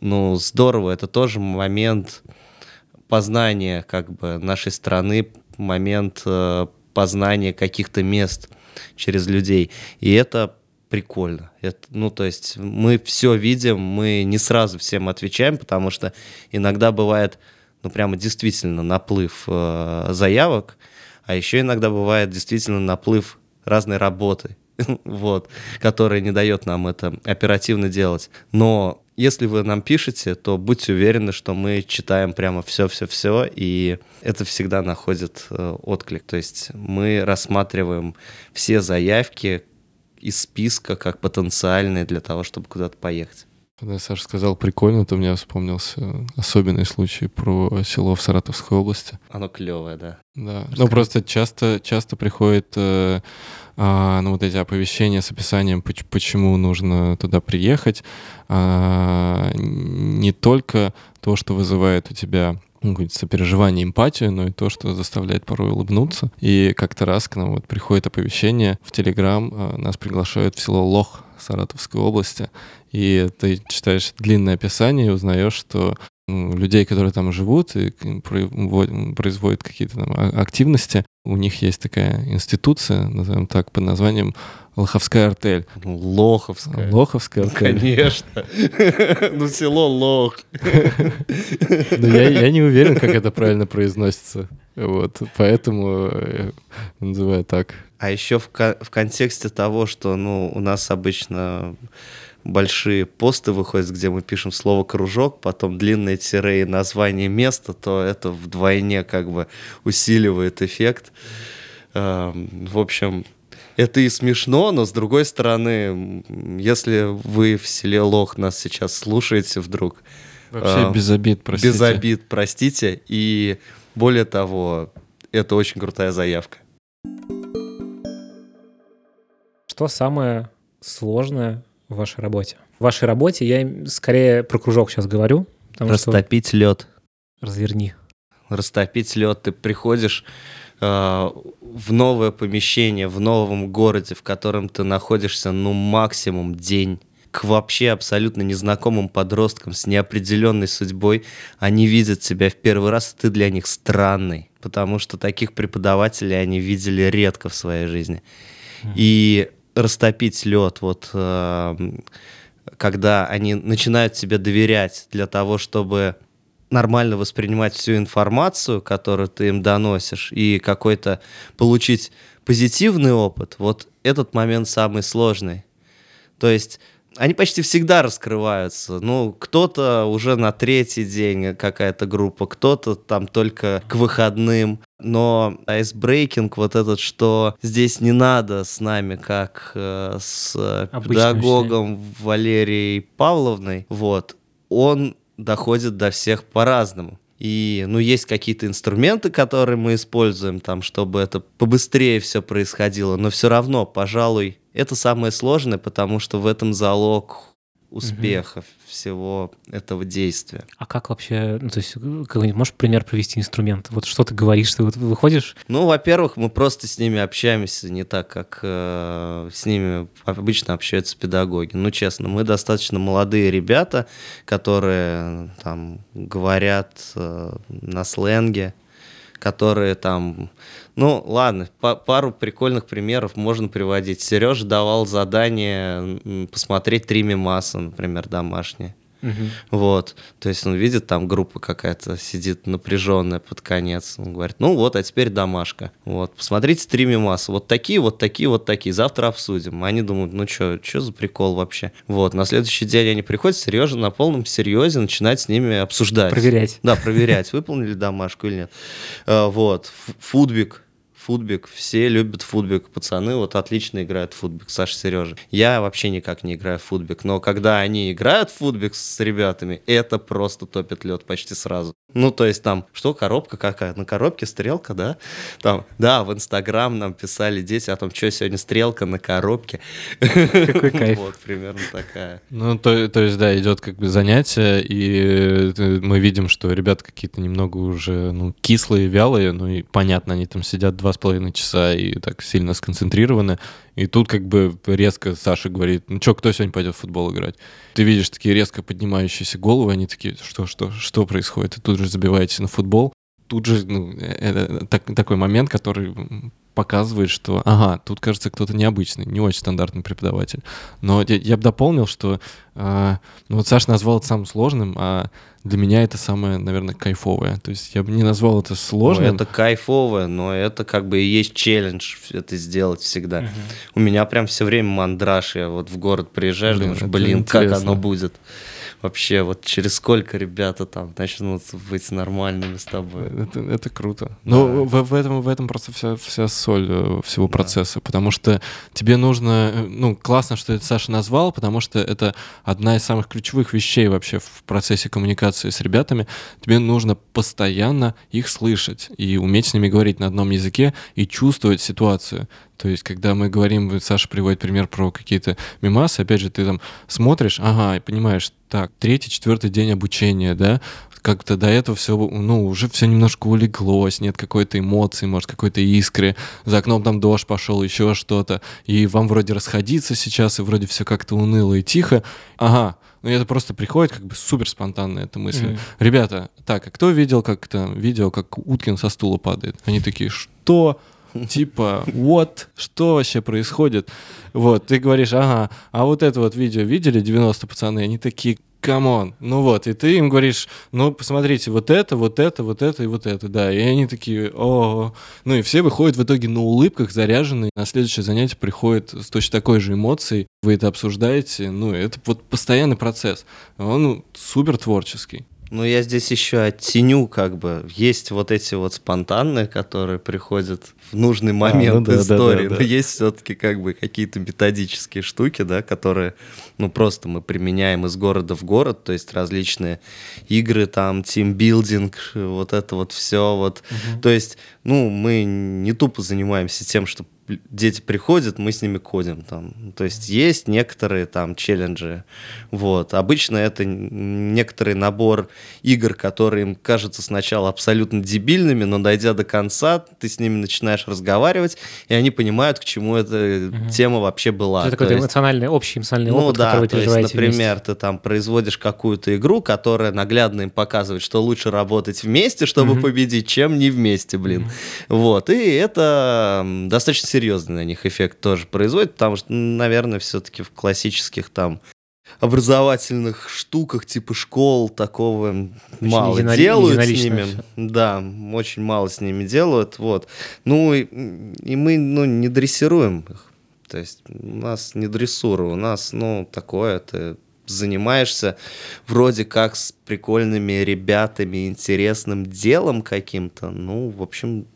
ну, здорово, это тоже момент познания как бы нашей страны, момент э, познания каких-то мест через людей. И это прикольно. Это, ну, то есть мы все видим, мы не сразу всем отвечаем, потому что иногда бывает, ну, прямо действительно наплыв э, заявок, а еще иногда бывает действительно наплыв разной работы, [LAUGHS] вот, которая не дает нам это оперативно делать. Но если вы нам пишете, то будьте уверены, что мы читаем прямо все-все-все, и это всегда находит э, отклик. То есть мы рассматриваем все заявки из списка как потенциальные для того, чтобы куда-то поехать. Когда Саша сказал прикольно, то у меня вспомнился особенный случай про село в Саратовской области. Оно клевое, да. Да. Расскажи. Ну просто часто, часто приходит э, а, ну, вот эти оповещения с описанием, почему нужно туда приехать. А, не только то, что вызывает у тебя ну, сопереживание, эмпатию, но и то, что заставляет порой улыбнуться. И как-то раз к нам вот приходит оповещение в Телеграм, а, нас приглашают в село Лох Саратовской области, и ты читаешь длинное описание и узнаешь, что людей, которые там живут и производят какие-то там а, активности, у них есть такая институция, назовем так, под названием Лоховская артель. Лоховская. Лоховская артель. Конечно. [LAUGHS] Ну, село Лох. Ну, я, не уверен, как это правильно произносится. Вот, поэтому э, называю так. А еще в, в контексте того, что, ну, у нас обычно большие посты выходят, где мы пишем слово «кружок», потом длинные тире и название места, то это вдвойне как бы усиливает эффект. Эм, в общем, это и смешно, но с другой стороны, если вы в селе Лох нас сейчас слушаете вдруг... Вообще э, без обид, простите. Без обид, простите. И более того, это очень крутая заявка. Что самое сложное в вашей работе? В вашей работе я скорее про кружок сейчас говорю. Растопить что... лед. Разверни. Растопить лед. Ты приходишь э, в новое помещение, в новом городе, в котором ты находишься, ну, максимум день к вообще абсолютно незнакомым подросткам с неопределенной судьбой. Они видят тебя в первый раз, ты для них странный, потому что таких преподавателей они видели редко в своей жизни. И растопить лед, вот э, когда они начинают тебе доверять для того, чтобы нормально воспринимать всю информацию, которую ты им доносишь, и какой-то получить позитивный опыт, вот этот момент самый сложный. То есть они почти всегда раскрываются. Ну, кто-то уже на третий день какая-то группа, кто-то там только к выходным. Но айсбрейкинг вот этот, что здесь не надо с нами, как э, с Обычно педагогом все. Валерией Павловной, вот, он доходит до всех по-разному. И, ну, есть какие-то инструменты, которые мы используем там, чтобы это побыстрее все происходило, но все равно, пожалуй, это самое сложное, потому что в этом залог успеха угу. Всего этого действия. А как вообще, ну, то есть, какой-нибудь, можешь пример привести инструмент? Вот что ты говоришь, ты вот выходишь? Ну, во-первых, мы просто с ними общаемся не так, как э, с ними обычно общаются педагоги. Ну, честно, мы достаточно молодые ребята, которые там говорят э, на сленге, которые там ну, ладно, по пару прикольных примеров можно приводить. Сережа давал задание посмотреть три мемаса, например, домашние. Угу. Вот. То есть он видит, там группа какая-то сидит напряженная под конец. Он говорит, ну вот, а теперь домашка. Вот. Посмотрите три мемаса. Вот такие, вот такие, вот такие. Завтра обсудим. Они думают, ну что, что за прикол вообще? Вот. На следующий день они приходят, Сережа на полном серьезе начинает с ними обсуждать. Проверять. Да, проверять, выполнили домашку или нет. А, вот. Фудбик футбик, все любят футбик, пацаны вот отлично играют в футбик, Саша, Сережа. Я вообще никак не играю в футбик, но когда они играют в футбик с ребятами, это просто топит лед почти сразу. Ну, то есть там, что, коробка какая? На коробке стрелка, да? Там, да, в Инстаграм нам писали дети о том, что сегодня стрелка на коробке. Какой [LAUGHS] кайф. Вот, примерно такая. Ну, то, то есть, да, идет как бы занятие, и э, мы видим, что ребята какие-то немного уже, ну, кислые, вялые, ну и понятно, они там сидят два с половиной часа и так сильно сконцентрированы. И тут как бы резко Саша говорит, ну что, кто сегодня пойдет в футбол играть? Ты видишь такие резко поднимающиеся головы, они такие, что, что, что происходит? И тут же забиваете на футбол. Тут же ну, это так, такой момент, который показывает, что, ага, тут, кажется, кто-то необычный, не очень стандартный преподаватель. Но я, я бы дополнил, что э, ну вот Саша назвал это самым сложным, а для меня это самое, наверное, кайфовое. То есть я бы не назвал это сложным. Ну, это кайфовое, но это как бы и есть челлендж это сделать всегда. Угу. У меня прям все время мандраж. Я вот в город приезжаешь, блин, думаешь, блин, как оно будет вообще вот через сколько ребята там начнут быть нормальными с тобой. Это, это круто. Да. Ну, в, в, этом, в этом просто вся, вся соль э, всего процесса, да. потому что тебе нужно, э, ну, классно, что это Саша назвал, потому что это одна из самых ключевых вещей вообще в процессе коммуникации с ребятами. Тебе нужно постоянно их слышать и уметь с ними говорить на одном языке и чувствовать ситуацию. То есть, когда мы говорим, Саша приводит пример про какие-то мемасы, опять же, ты там смотришь, ага, и понимаешь, так, третий, четвертый день обучения, да, как-то до этого все, ну, уже все немножко улеглось, нет какой-то эмоции, может, какой-то искры, за окном там дождь пошел, еще что-то, и вам вроде расходиться сейчас, и вроде все как-то уныло и тихо, ага, ну это просто приходит как бы супер спонтанно эта мысль. Mm-hmm. Ребята, так, а кто видел как там видео, как Уткин со стула падает? Они такие, что? [LAUGHS] Типа, вот, что вообще происходит? Вот, ты говоришь, ага, а вот это вот видео видели 90 пацаны? Они такие, come on, ну вот, и ты им говоришь, ну, посмотрите, вот это, вот это, вот это и вот это, да, и они такие, о, ну и все выходят в итоге на улыбках, заряженные, на следующее занятие приходят с точно такой же эмоцией, вы это обсуждаете, ну, это вот постоянный процесс, он супер творческий. Ну, я здесь еще оттеню, как бы, есть вот эти вот спонтанные, которые приходят в нужный момент а, ну да, истории, да, да, да. но есть все-таки как бы какие-то методические штуки, да, которые, ну, просто мы применяем из города в город, то есть различные игры, там, тимбилдинг, вот это вот все, вот, угу. то есть, ну, мы не тупо занимаемся тем, что дети приходят, мы с ними кодим там. То есть есть некоторые там челленджи. Вот. Обычно это некоторый набор игр, которые им кажутся сначала абсолютно дебильными, но дойдя до конца, ты с ними начинаешь разговаривать, и они понимают, к чему эта угу. тема вообще была. Это какой-то эмоциональный, общий эмоциональный ну, опыт, да, который то есть, например, вместе. ты там производишь какую-то игру, которая наглядно им показывает, что лучше работать вместе, чтобы угу. победить, чем не вместе, блин. Угу. Вот. И это достаточно серьезный на них эффект тоже производит, потому что, наверное, все-таки в классических там образовательных штуках типа школ такого очень мало единоль... делают с ними. Все. Да, очень мало с ними делают. Вот. Ну и, и мы ну, не дрессируем их. То есть у нас не дрессура, у нас, ну, такое, ты занимаешься вроде как с прикольными ребятами, интересным делом каким-то. Ну, в общем,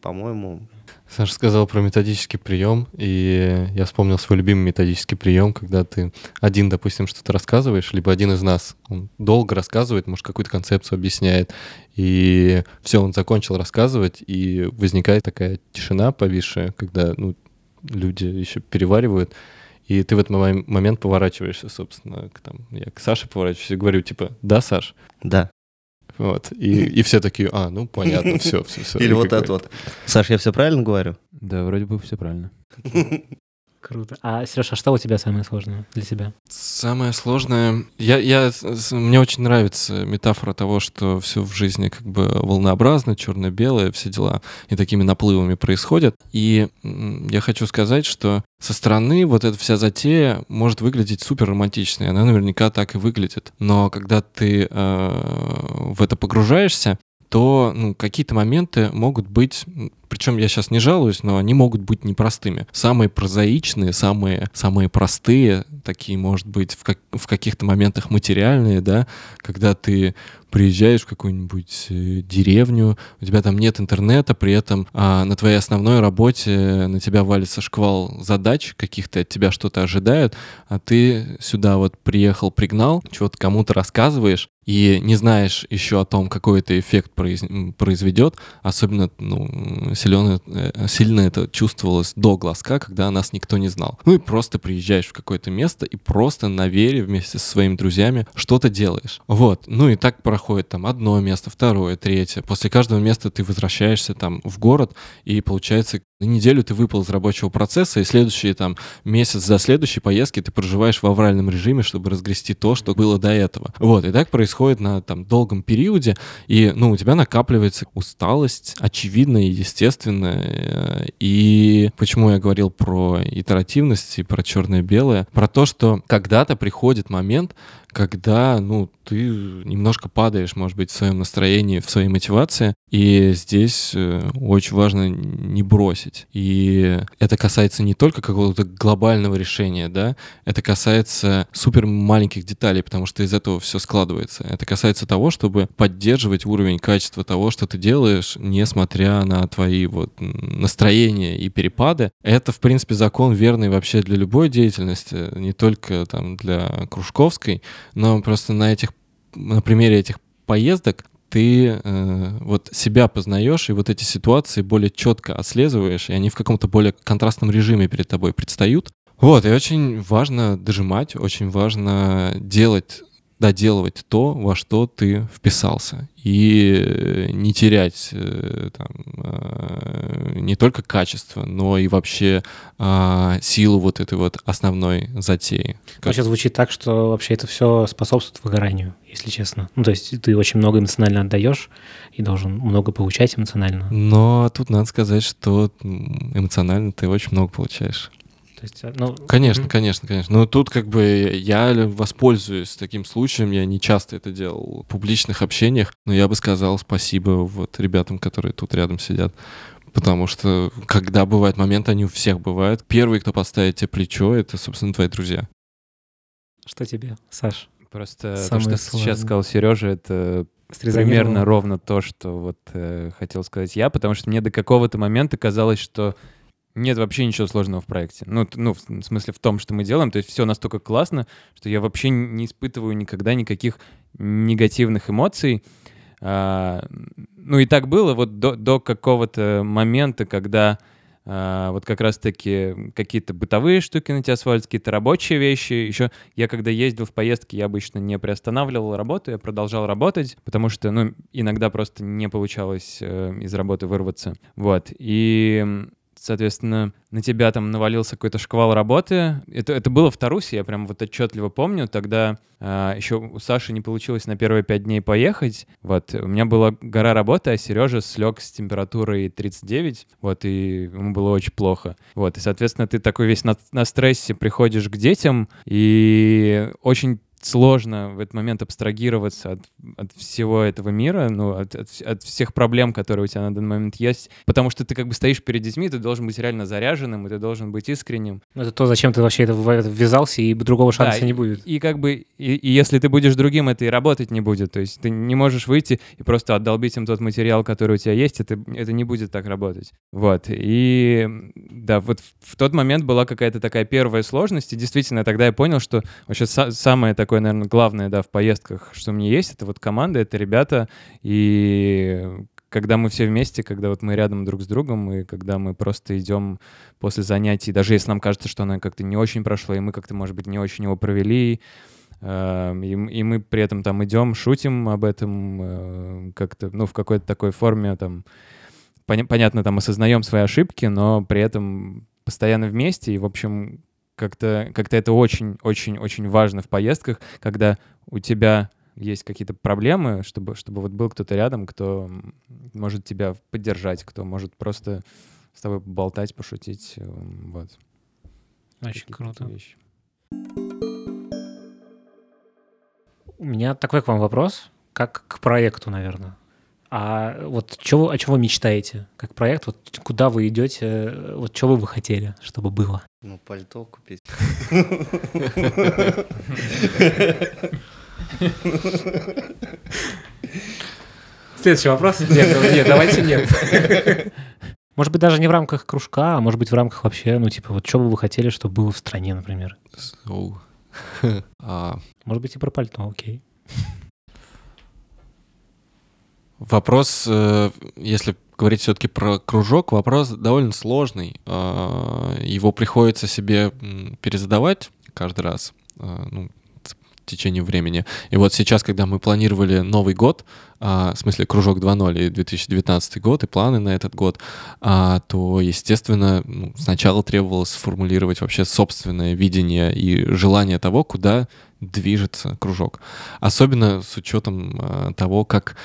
по-моему, Саша сказал про методический прием, и я вспомнил свой любимый методический прием, когда ты один, допустим, что-то рассказываешь, либо один из нас, он долго рассказывает, может, какую-то концепцию объясняет, и все, он закончил рассказывать, и возникает такая тишина повисшая, когда ну, люди еще переваривают, и ты в этот момент поворачиваешься, собственно, к, там, я к Саше поворачиваюсь и говорю, типа, да, Саш? Да. Вот. И, и все такие, а, ну понятно, все, все, все. Или вот это вот. Саш, я все правильно говорю? Да, вроде бы все правильно. [LAUGHS] Круто. А, Сережа, а что у тебя самое сложное для себя? Самое сложное... Я, я, мне очень нравится метафора того, что все в жизни как бы волнообразно, черно-белое, все дела и такими наплывами происходят. И я хочу сказать, что со стороны вот эта вся затея может выглядеть супер романтичной. Она наверняка так и выглядит. Но когда ты э, в это погружаешься, то ну, какие-то моменты могут быть, причем я сейчас не жалуюсь, но они могут быть непростыми. Самые прозаичные, самые, самые простые, такие, может быть, в, как, в каких-то моментах материальные, да, когда ты приезжаешь в какую-нибудь э, деревню, у тебя там нет интернета, при этом а, на твоей основной работе на тебя валится шквал задач, каких-то от тебя что-то ожидают, а ты сюда вот приехал, пригнал, чего-то кому-то рассказываешь, и не знаешь еще о том, какой это эффект произ... произведет, особенно ну, сильно, э, сильно это чувствовалось до глазка, когда нас никто не знал. Ну и просто приезжаешь в какое-то место и просто на вере вместе со своими друзьями что-то делаешь. Вот. Ну и так проходит там одно место, второе, третье. После каждого места ты возвращаешься там в город, и получается на неделю ты выпал из рабочего процесса, и следующий там месяц за следующей поездки ты проживаешь в авральном режиме, чтобы разгрести то, что было до этого. Вот, и так происходит на там долгом периоде, и, ну, у тебя накапливается усталость, очевидная и естественная. И почему я говорил про итеративность и про черное-белое? Про то, что когда-то приходит момент, когда, ну, ты немножко падаешь, может быть, в своем настроении, в своей мотивации, и здесь э, очень важно не бросить. И это касается не только какого-то глобального решения, да, это касается супер маленьких деталей, потому что из этого все складывается. Это касается того, чтобы поддерживать уровень качества того, что ты делаешь, несмотря на твои вот настроения и перепады. Это, в принципе, закон верный вообще для любой деятельности, не только там для кружковской, но просто на этих, на примере этих поездок ты э, вот себя познаешь и вот эти ситуации более четко отслеживаешь, и они в каком-то более контрастном режиме перед тобой предстают. Вот, и очень важно дожимать, очень важно делать доделывать то, во что ты вписался. И не терять э, там, э, не только качество, но и вообще а, силу вот этой вот основной затеи. Как... Сейчас звучит так, что вообще это все способствует выгоранию, если честно. Ну, то есть ты очень много эмоционально отдаешь и должен много получать эмоционально. Но тут надо сказать, что эмоционально ты очень много получаешь. То есть, э, ну, конечно, mm-hmm. конечно, конечно. Но тут как бы я воспользуюсь таким случаем, я не часто это делал в публичных общениях, но я бы сказал спасибо вот ребятам, которые тут рядом сидят. Потому что, когда бывает момент, они у всех бывают. Первый, кто поставит тебе плечо, это, собственно, твои друзья. Что тебе, Саш? Просто Самое то, что сложное. сейчас сказал Сережа, это примерно ровно то, что вот э, хотел сказать я, потому что мне до какого-то момента казалось, что нет вообще ничего сложного в проекте. Ну, ну, в смысле в том, что мы делаем. То есть все настолько классно, что я вообще не испытываю никогда никаких негативных эмоций. А, ну и так было вот до, до какого-то момента, когда а, вот как раз-таки какие-то бытовые штуки на тебя свалятся, какие-то рабочие вещи. Еще я когда ездил в поездки, я обычно не приостанавливал работу, я продолжал работать, потому что, ну, иногда просто не получалось э, из работы вырваться. Вот. И соответственно, на тебя там навалился какой-то шквал работы. Это, это было в Тарусе, я прям вот отчетливо помню. Тогда э, а, еще у Саши не получилось на первые пять дней поехать. Вот, у меня была гора работы, а Сережа слег с температурой 39, вот, и ему было очень плохо. Вот, и, соответственно, ты такой весь на, на стрессе приходишь к детям, и очень сложно в этот момент абстрагироваться от, от всего этого мира, ну, от, от, от всех проблем, которые у тебя на данный момент есть, потому что ты как бы стоишь перед детьми, ты должен быть реально заряженным, и ты должен быть искренним. Ну, это то, зачем ты вообще это ввязался, и другого шанса да, не будет. И, и как бы, и, и если ты будешь другим, это и работать не будет, то есть ты не можешь выйти и просто отдолбить им тот материал, который у тебя есть, это, это не будет так работать. Вот, и да, вот в, в тот момент была какая-то такая первая сложность, и действительно тогда я понял, что вообще са- самое такое такое, наверное, главное, да, в поездках, что мне есть, это вот команда, это ребята, и когда мы все вместе, когда вот мы рядом друг с другом, и когда мы просто идем после занятий, даже если нам кажется, что оно как-то не очень прошло, и мы как-то, может быть, не очень его провели, э, и, и мы при этом там идем, шутим об этом э, как-то, ну, в какой-то такой форме, там, пон- понятно, там, осознаем свои ошибки, но при этом постоянно вместе, и, в общем, как-то как это очень-очень-очень важно в поездках, когда у тебя есть какие-то проблемы, чтобы, чтобы вот был кто-то рядом, кто может тебя поддержать, кто может просто с тобой болтать, пошутить. Вот. Очень круто. Вещи. У меня такой к вам вопрос, как к проекту, наверное. А вот чего, о чего вы мечтаете как проект? Вот куда вы идете? Вот что бы вы хотели, чтобы было? Ну, пальто купить. Следующий вопрос. Нет, нет, давайте нет. Может быть, даже не в рамках кружка, а может быть, в рамках вообще, ну, типа, вот что бы вы хотели, чтобы было в стране, например? [LAUGHS] А, Может быть, и про пальто, окей. Вопрос, э, если говорить все-таки про кружок, вопрос довольно сложный. А, Его приходится себе перезадавать каждый раз. а, ну, в течение времени. И вот сейчас, когда мы планировали Новый год, а, в смысле кружок 2.0 и 2019 год, и планы на этот год, а, то, естественно, ну, сначала требовалось сформулировать вообще собственное видение и желание того, куда движется кружок. Особенно с учетом а, того, как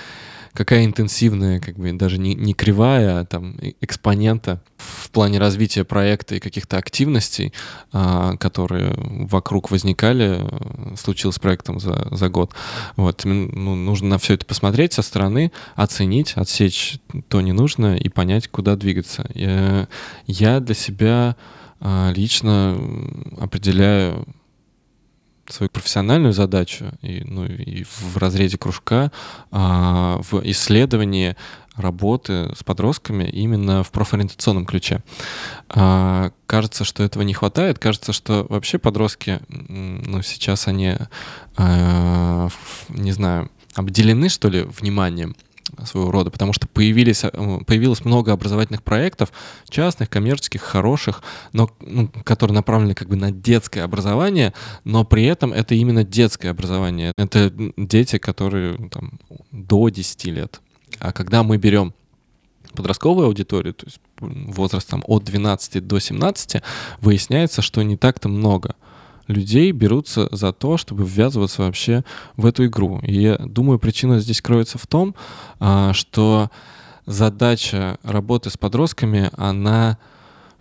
какая интенсивная, как бы даже не, не кривая, а там э- экспонента в плане развития проекта и каких-то активностей, а, которые вокруг возникали, э, случилось с проектом за, за год. Вот, ну, нужно на все это посмотреть со стороны, оценить, отсечь то ненужное и понять, куда двигаться. Я, я для себя а, лично определяю свою профессиональную задачу и, ну, и в разрезе кружка а, в исследовании работы с подростками именно в профориентационном ключе. А, кажется, что этого не хватает. Кажется, что вообще подростки, ну, сейчас они, а, не знаю, обделены, что ли, вниманием своего рода, потому что появились, э, появилось много образовательных проектов, частных, коммерческих, хороших, но, ну, которые направлены как бы на детское образование, но при этом это именно детское образование. Это дети, которые там, до 10 лет. А когда мы берем подростковую аудиторию, то есть возраст там, от 12 до 17, выясняется, что не так-то много людей берутся за то, чтобы ввязываться вообще в эту игру. И я думаю, причина здесь кроется в том, а, что задача работы с подростками, она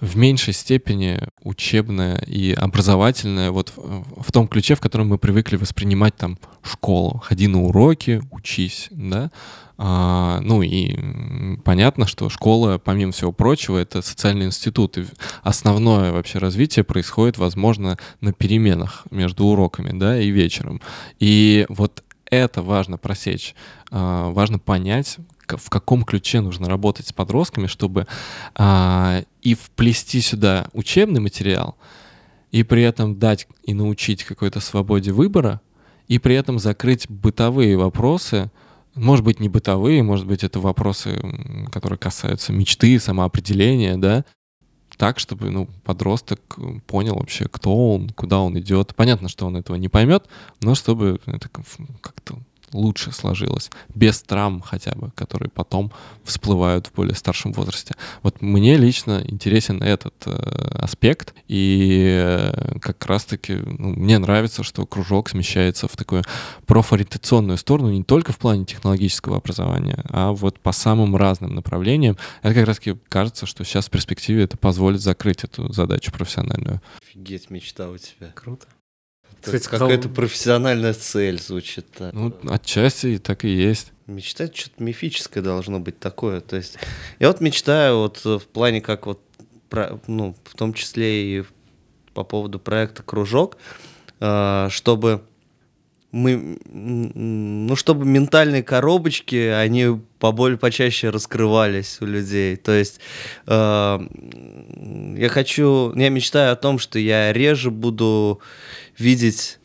в меньшей степени учебная и образовательная, вот в, в том ключе, в котором мы привыкли воспринимать там школу. Ходи на уроки, учись, да. А, ну и понятно, что школа, помимо всего прочего, это социальный институт. И основное вообще развитие происходит, возможно, на переменах между уроками, да, и вечером. И вот это важно просечь, а, важно понять, в каком ключе нужно работать с подростками, чтобы а, и вплести сюда учебный материал, и при этом дать и научить какой-то свободе выбора, и при этом закрыть бытовые вопросы, может быть, не бытовые, может быть, это вопросы, которые касаются мечты, самоопределения, да, так, чтобы ну, подросток понял вообще, кто он, куда он идет. Понятно, что он этого не поймет, но чтобы это как- как-то лучше сложилось, без травм хотя бы, которые потом всплывают в более старшем возрасте. Вот мне лично интересен этот э, аспект, и э, как раз-таки ну, мне нравится, что кружок смещается в такую профориентационную сторону не только в плане технологического образования, а вот по самым разным направлениям. Это как раз-таки кажется, что сейчас в перспективе это позволит закрыть эту задачу профессиональную. Офигеть, мечта у тебя. Круто. Кстати, сказал- Какая-то профессиональная цель звучит так. Ну, отчасти так и есть. Мечтать что-то мифическое должно быть такое. То есть я вот мечтаю вот в плане как вот, про- ну, в том числе и по поводу проекта «Кружок», э, чтобы мы, ну, чтобы ментальные коробочки, они поболее, почаще раскрывались у людей. То есть э, я хочу, я мечтаю о том, что я реже буду видеть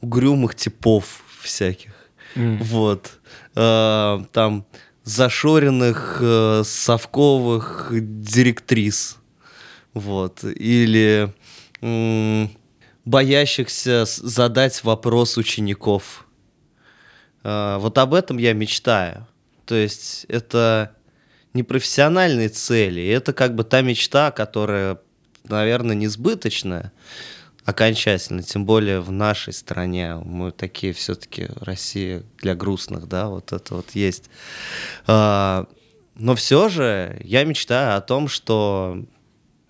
угрюмых типов всяких. М. Вот. Э, там зашоренных э, совковых директрис. Вот. Или м, боящихся задать вопрос учеников. Э, вот об этом я мечтаю. То есть это не профессиональные цели, это как бы та мечта, которая, наверное, несбыточная окончательно, тем более в нашей стране. Мы такие все-таки Россия для грустных, да, вот это вот есть. А, Но все же я мечтаю о том, что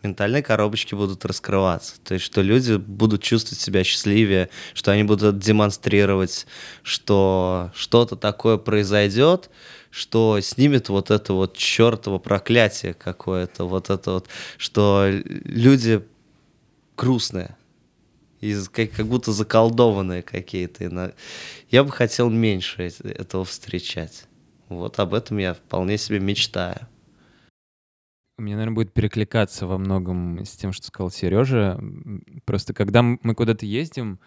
ментальные коробочки будут раскрываться. То есть, что люди будут чувствовать себя счастливее, что они будут демонстрировать, что что-то такое произойдет, что снимет вот это вот чертово проклятие какое-то, вот это вот, что люди грустные, из, как, как будто заколдованные какие-то. Я бы хотел меньше эт- этого встречать. Вот об этом я вполне себе мечтаю. Мне, наверное, будет перекликаться во многом с тем, что сказал Сережа. Просто когда мы куда-то ездим,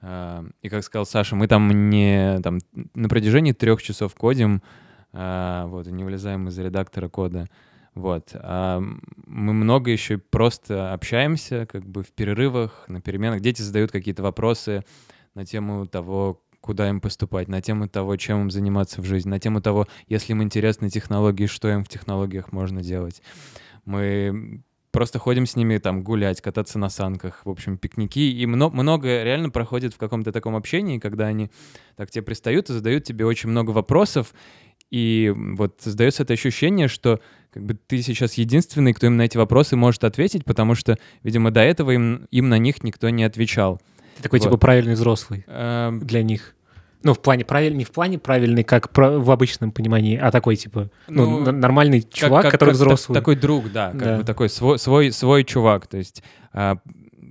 э, и, как сказал Саша, мы там не там, на протяжении трех часов кодим, э, вот, и не вылезаем из редактора кода. Вот. А мы много еще просто общаемся, как бы в перерывах, на переменах. Дети задают какие-то вопросы на тему того, куда им поступать, на тему того, чем им заниматься в жизни, на тему того, если им интересны технологии, что им в технологиях можно делать. Мы просто ходим с ними там гулять, кататься на санках, в общем, пикники. И много, много реально проходит в каком-то таком общении, когда они так тебе пристают и задают тебе очень много вопросов. И вот создается это ощущение, что как бы ты сейчас единственный, кто им на эти вопросы может ответить, потому что, видимо, до этого им, им на них никто не отвечал. Ты такой, типа, Вот. правильный взрослый Эм, для них. Ну, в плане правильный, не в плане правильный, как про- в обычном понимании, а такой, типа, ну, Ну, нормальный как- чувак, как- который как взрослый. Такой друг, да, как Да. бы такой свой, свой, свой чувак. То есть а,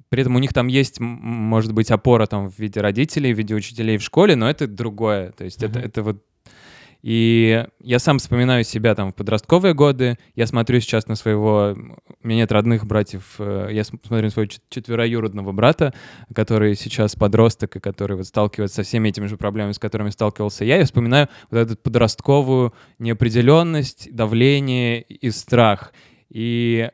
при этом у них там есть, может быть, опора там в виде родителей, в виде учителей в школе, но это другое. То есть это, Мгм. это вот... И я сам вспоминаю себя там в подростковые годы. Я смотрю сейчас на своего... У меня нет родных братьев. э, Я см- смотрю на своего чет- четвероюродного брата, который сейчас подросток и который вот сталкивается со всеми этими же проблемами, с которыми сталкивался я. Я вспоминаю вот эту подростковую неопределенность, давление и страх. И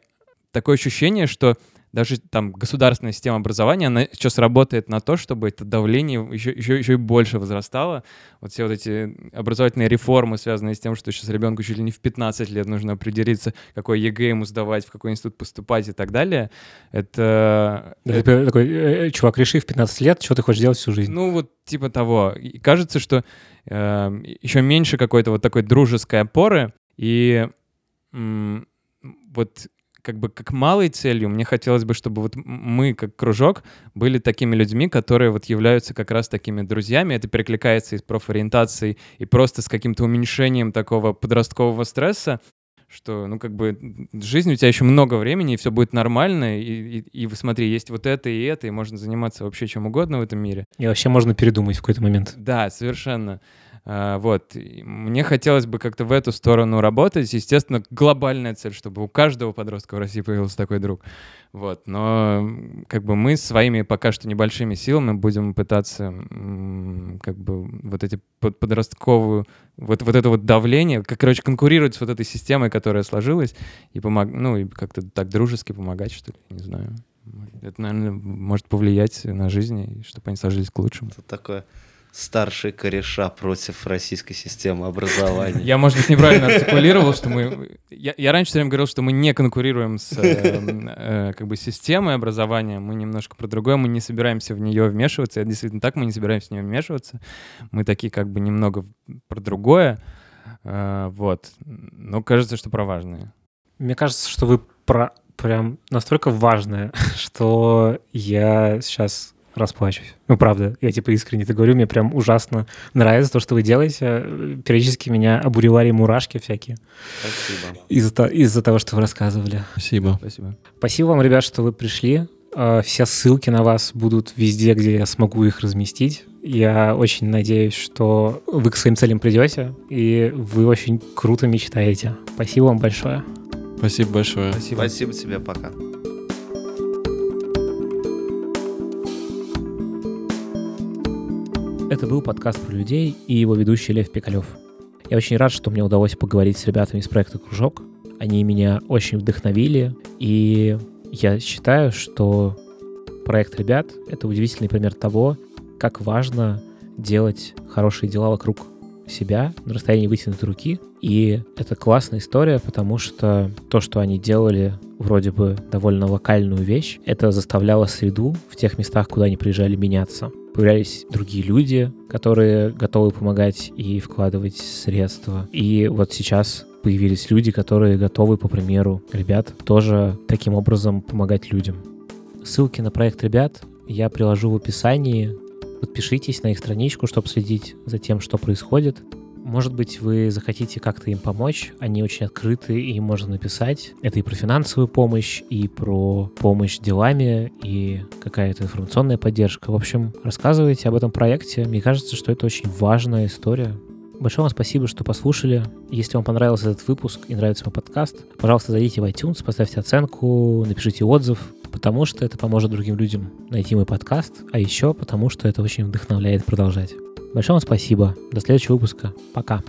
такое ощущение, что даже там государственная система образования, она сейчас работает на то, чтобы это давление еще, еще, еще и больше возрастало. Вот все вот эти образовательные реформы, связанные с тем, что сейчас ребенку чуть ли не в 15 лет нужно определиться, какой ЕГЭ ему сдавать, в какой институт поступать и так далее, это... Да, ты такой, «Э, э, чувак, реши в 15 лет, что ты хочешь делать всю жизнь. Ну, вот типа того. И кажется, что еще меньше какой-то вот такой дружеской опоры. И вот как бы как малой целью мне хотелось бы, чтобы вот мы, как кружок, были такими людьми, которые вот являются как раз такими друзьями. Это перекликается и с профориентацией, и просто с каким-то уменьшением такого подросткового стресса, что, ну, как бы, жизнь у тебя еще много времени, и все будет нормально, и, и, и смотри, есть вот это и это, и можно заниматься вообще чем угодно в этом мире. И вообще можно передумать в какой-то момент. Да, совершенно. А, вот. Мне хотелось бы как-то в эту сторону работать. Естественно, глобальная цель, чтобы у каждого подростка в России появился такой друг. Вот. Но как бы мы своими пока что небольшими силами будем пытаться как бы вот эти под- подростковую, вот, вот это вот давление, как, короче, конкурировать с вот этой системой, которая сложилась, и помог, ну, и как-то так дружески помогать, что ли, не знаю. Это, наверное, может повлиять на жизнь, чтобы они сложились к лучшему. Это такое старший кореша против российской системы образования. Я, может быть, неправильно артикулировал, что мы... Я, я раньше все время говорил, что мы не конкурируем с э, э, как бы системой образования, мы немножко про другое, мы не собираемся в нее вмешиваться. Это действительно так, мы не собираемся в нее вмешиваться. Мы такие как бы немного про другое. Э, вот. Но кажется, что про важное. Мне кажется, что вы про прям настолько важное, [LAUGHS] что я сейчас расплачусь. Ну, правда, я типа искренне это говорю, мне прям ужасно нравится то, что вы делаете. Периодически меня обуревали мурашки всякие Спасибо. из-за из-за того, что вы рассказывали. Спасибо. Спасибо. Спасибо вам, ребят, что вы пришли. Э, Все ссылки на вас будут везде, где я смогу их разместить. Я очень надеюсь, что вы к своим целям придете, и вы очень круто мечтаете. Спасибо вам большое. Спасибо большое. Спасибо. Спасибо тебе, пока. Это был подкаст про людей и его ведущий Лев Пикалев. Я очень рад, что мне удалось поговорить с ребятами из проекта «Кружок». Они меня очень вдохновили, и я считаю, что проект ребят — это удивительный пример того, как важно делать хорошие дела вокруг себя на расстоянии вытянутой руки. И это классная история, потому что то, что они делали, вроде бы довольно локальную вещь, это заставляло среду в тех местах, куда они приезжали, меняться. Появлялись другие люди, которые готовы помогать и вкладывать средства. И вот сейчас появились люди, которые готовы, по примеру ребят, тоже таким образом помогать людям. Ссылки на проект ребят я приложу в описании. Подпишитесь на их страничку, чтобы следить за тем, что происходит. Может быть, вы захотите как-то им помочь. Они очень открыты, и им можно написать. Это и про финансовую помощь, и про помощь делами, и какая-то информационная поддержка. В общем, рассказывайте об этом проекте. Мне кажется, что это очень важная история. Большое вам спасибо, что послушали. Если вам понравился этот выпуск и нравится мой подкаст, пожалуйста, зайдите в iTunes, поставьте оценку, напишите отзыв, потому что это поможет другим людям найти мой подкаст, а еще потому что это очень вдохновляет продолжать. Большое вам спасибо. До следующего выпуска. Пока.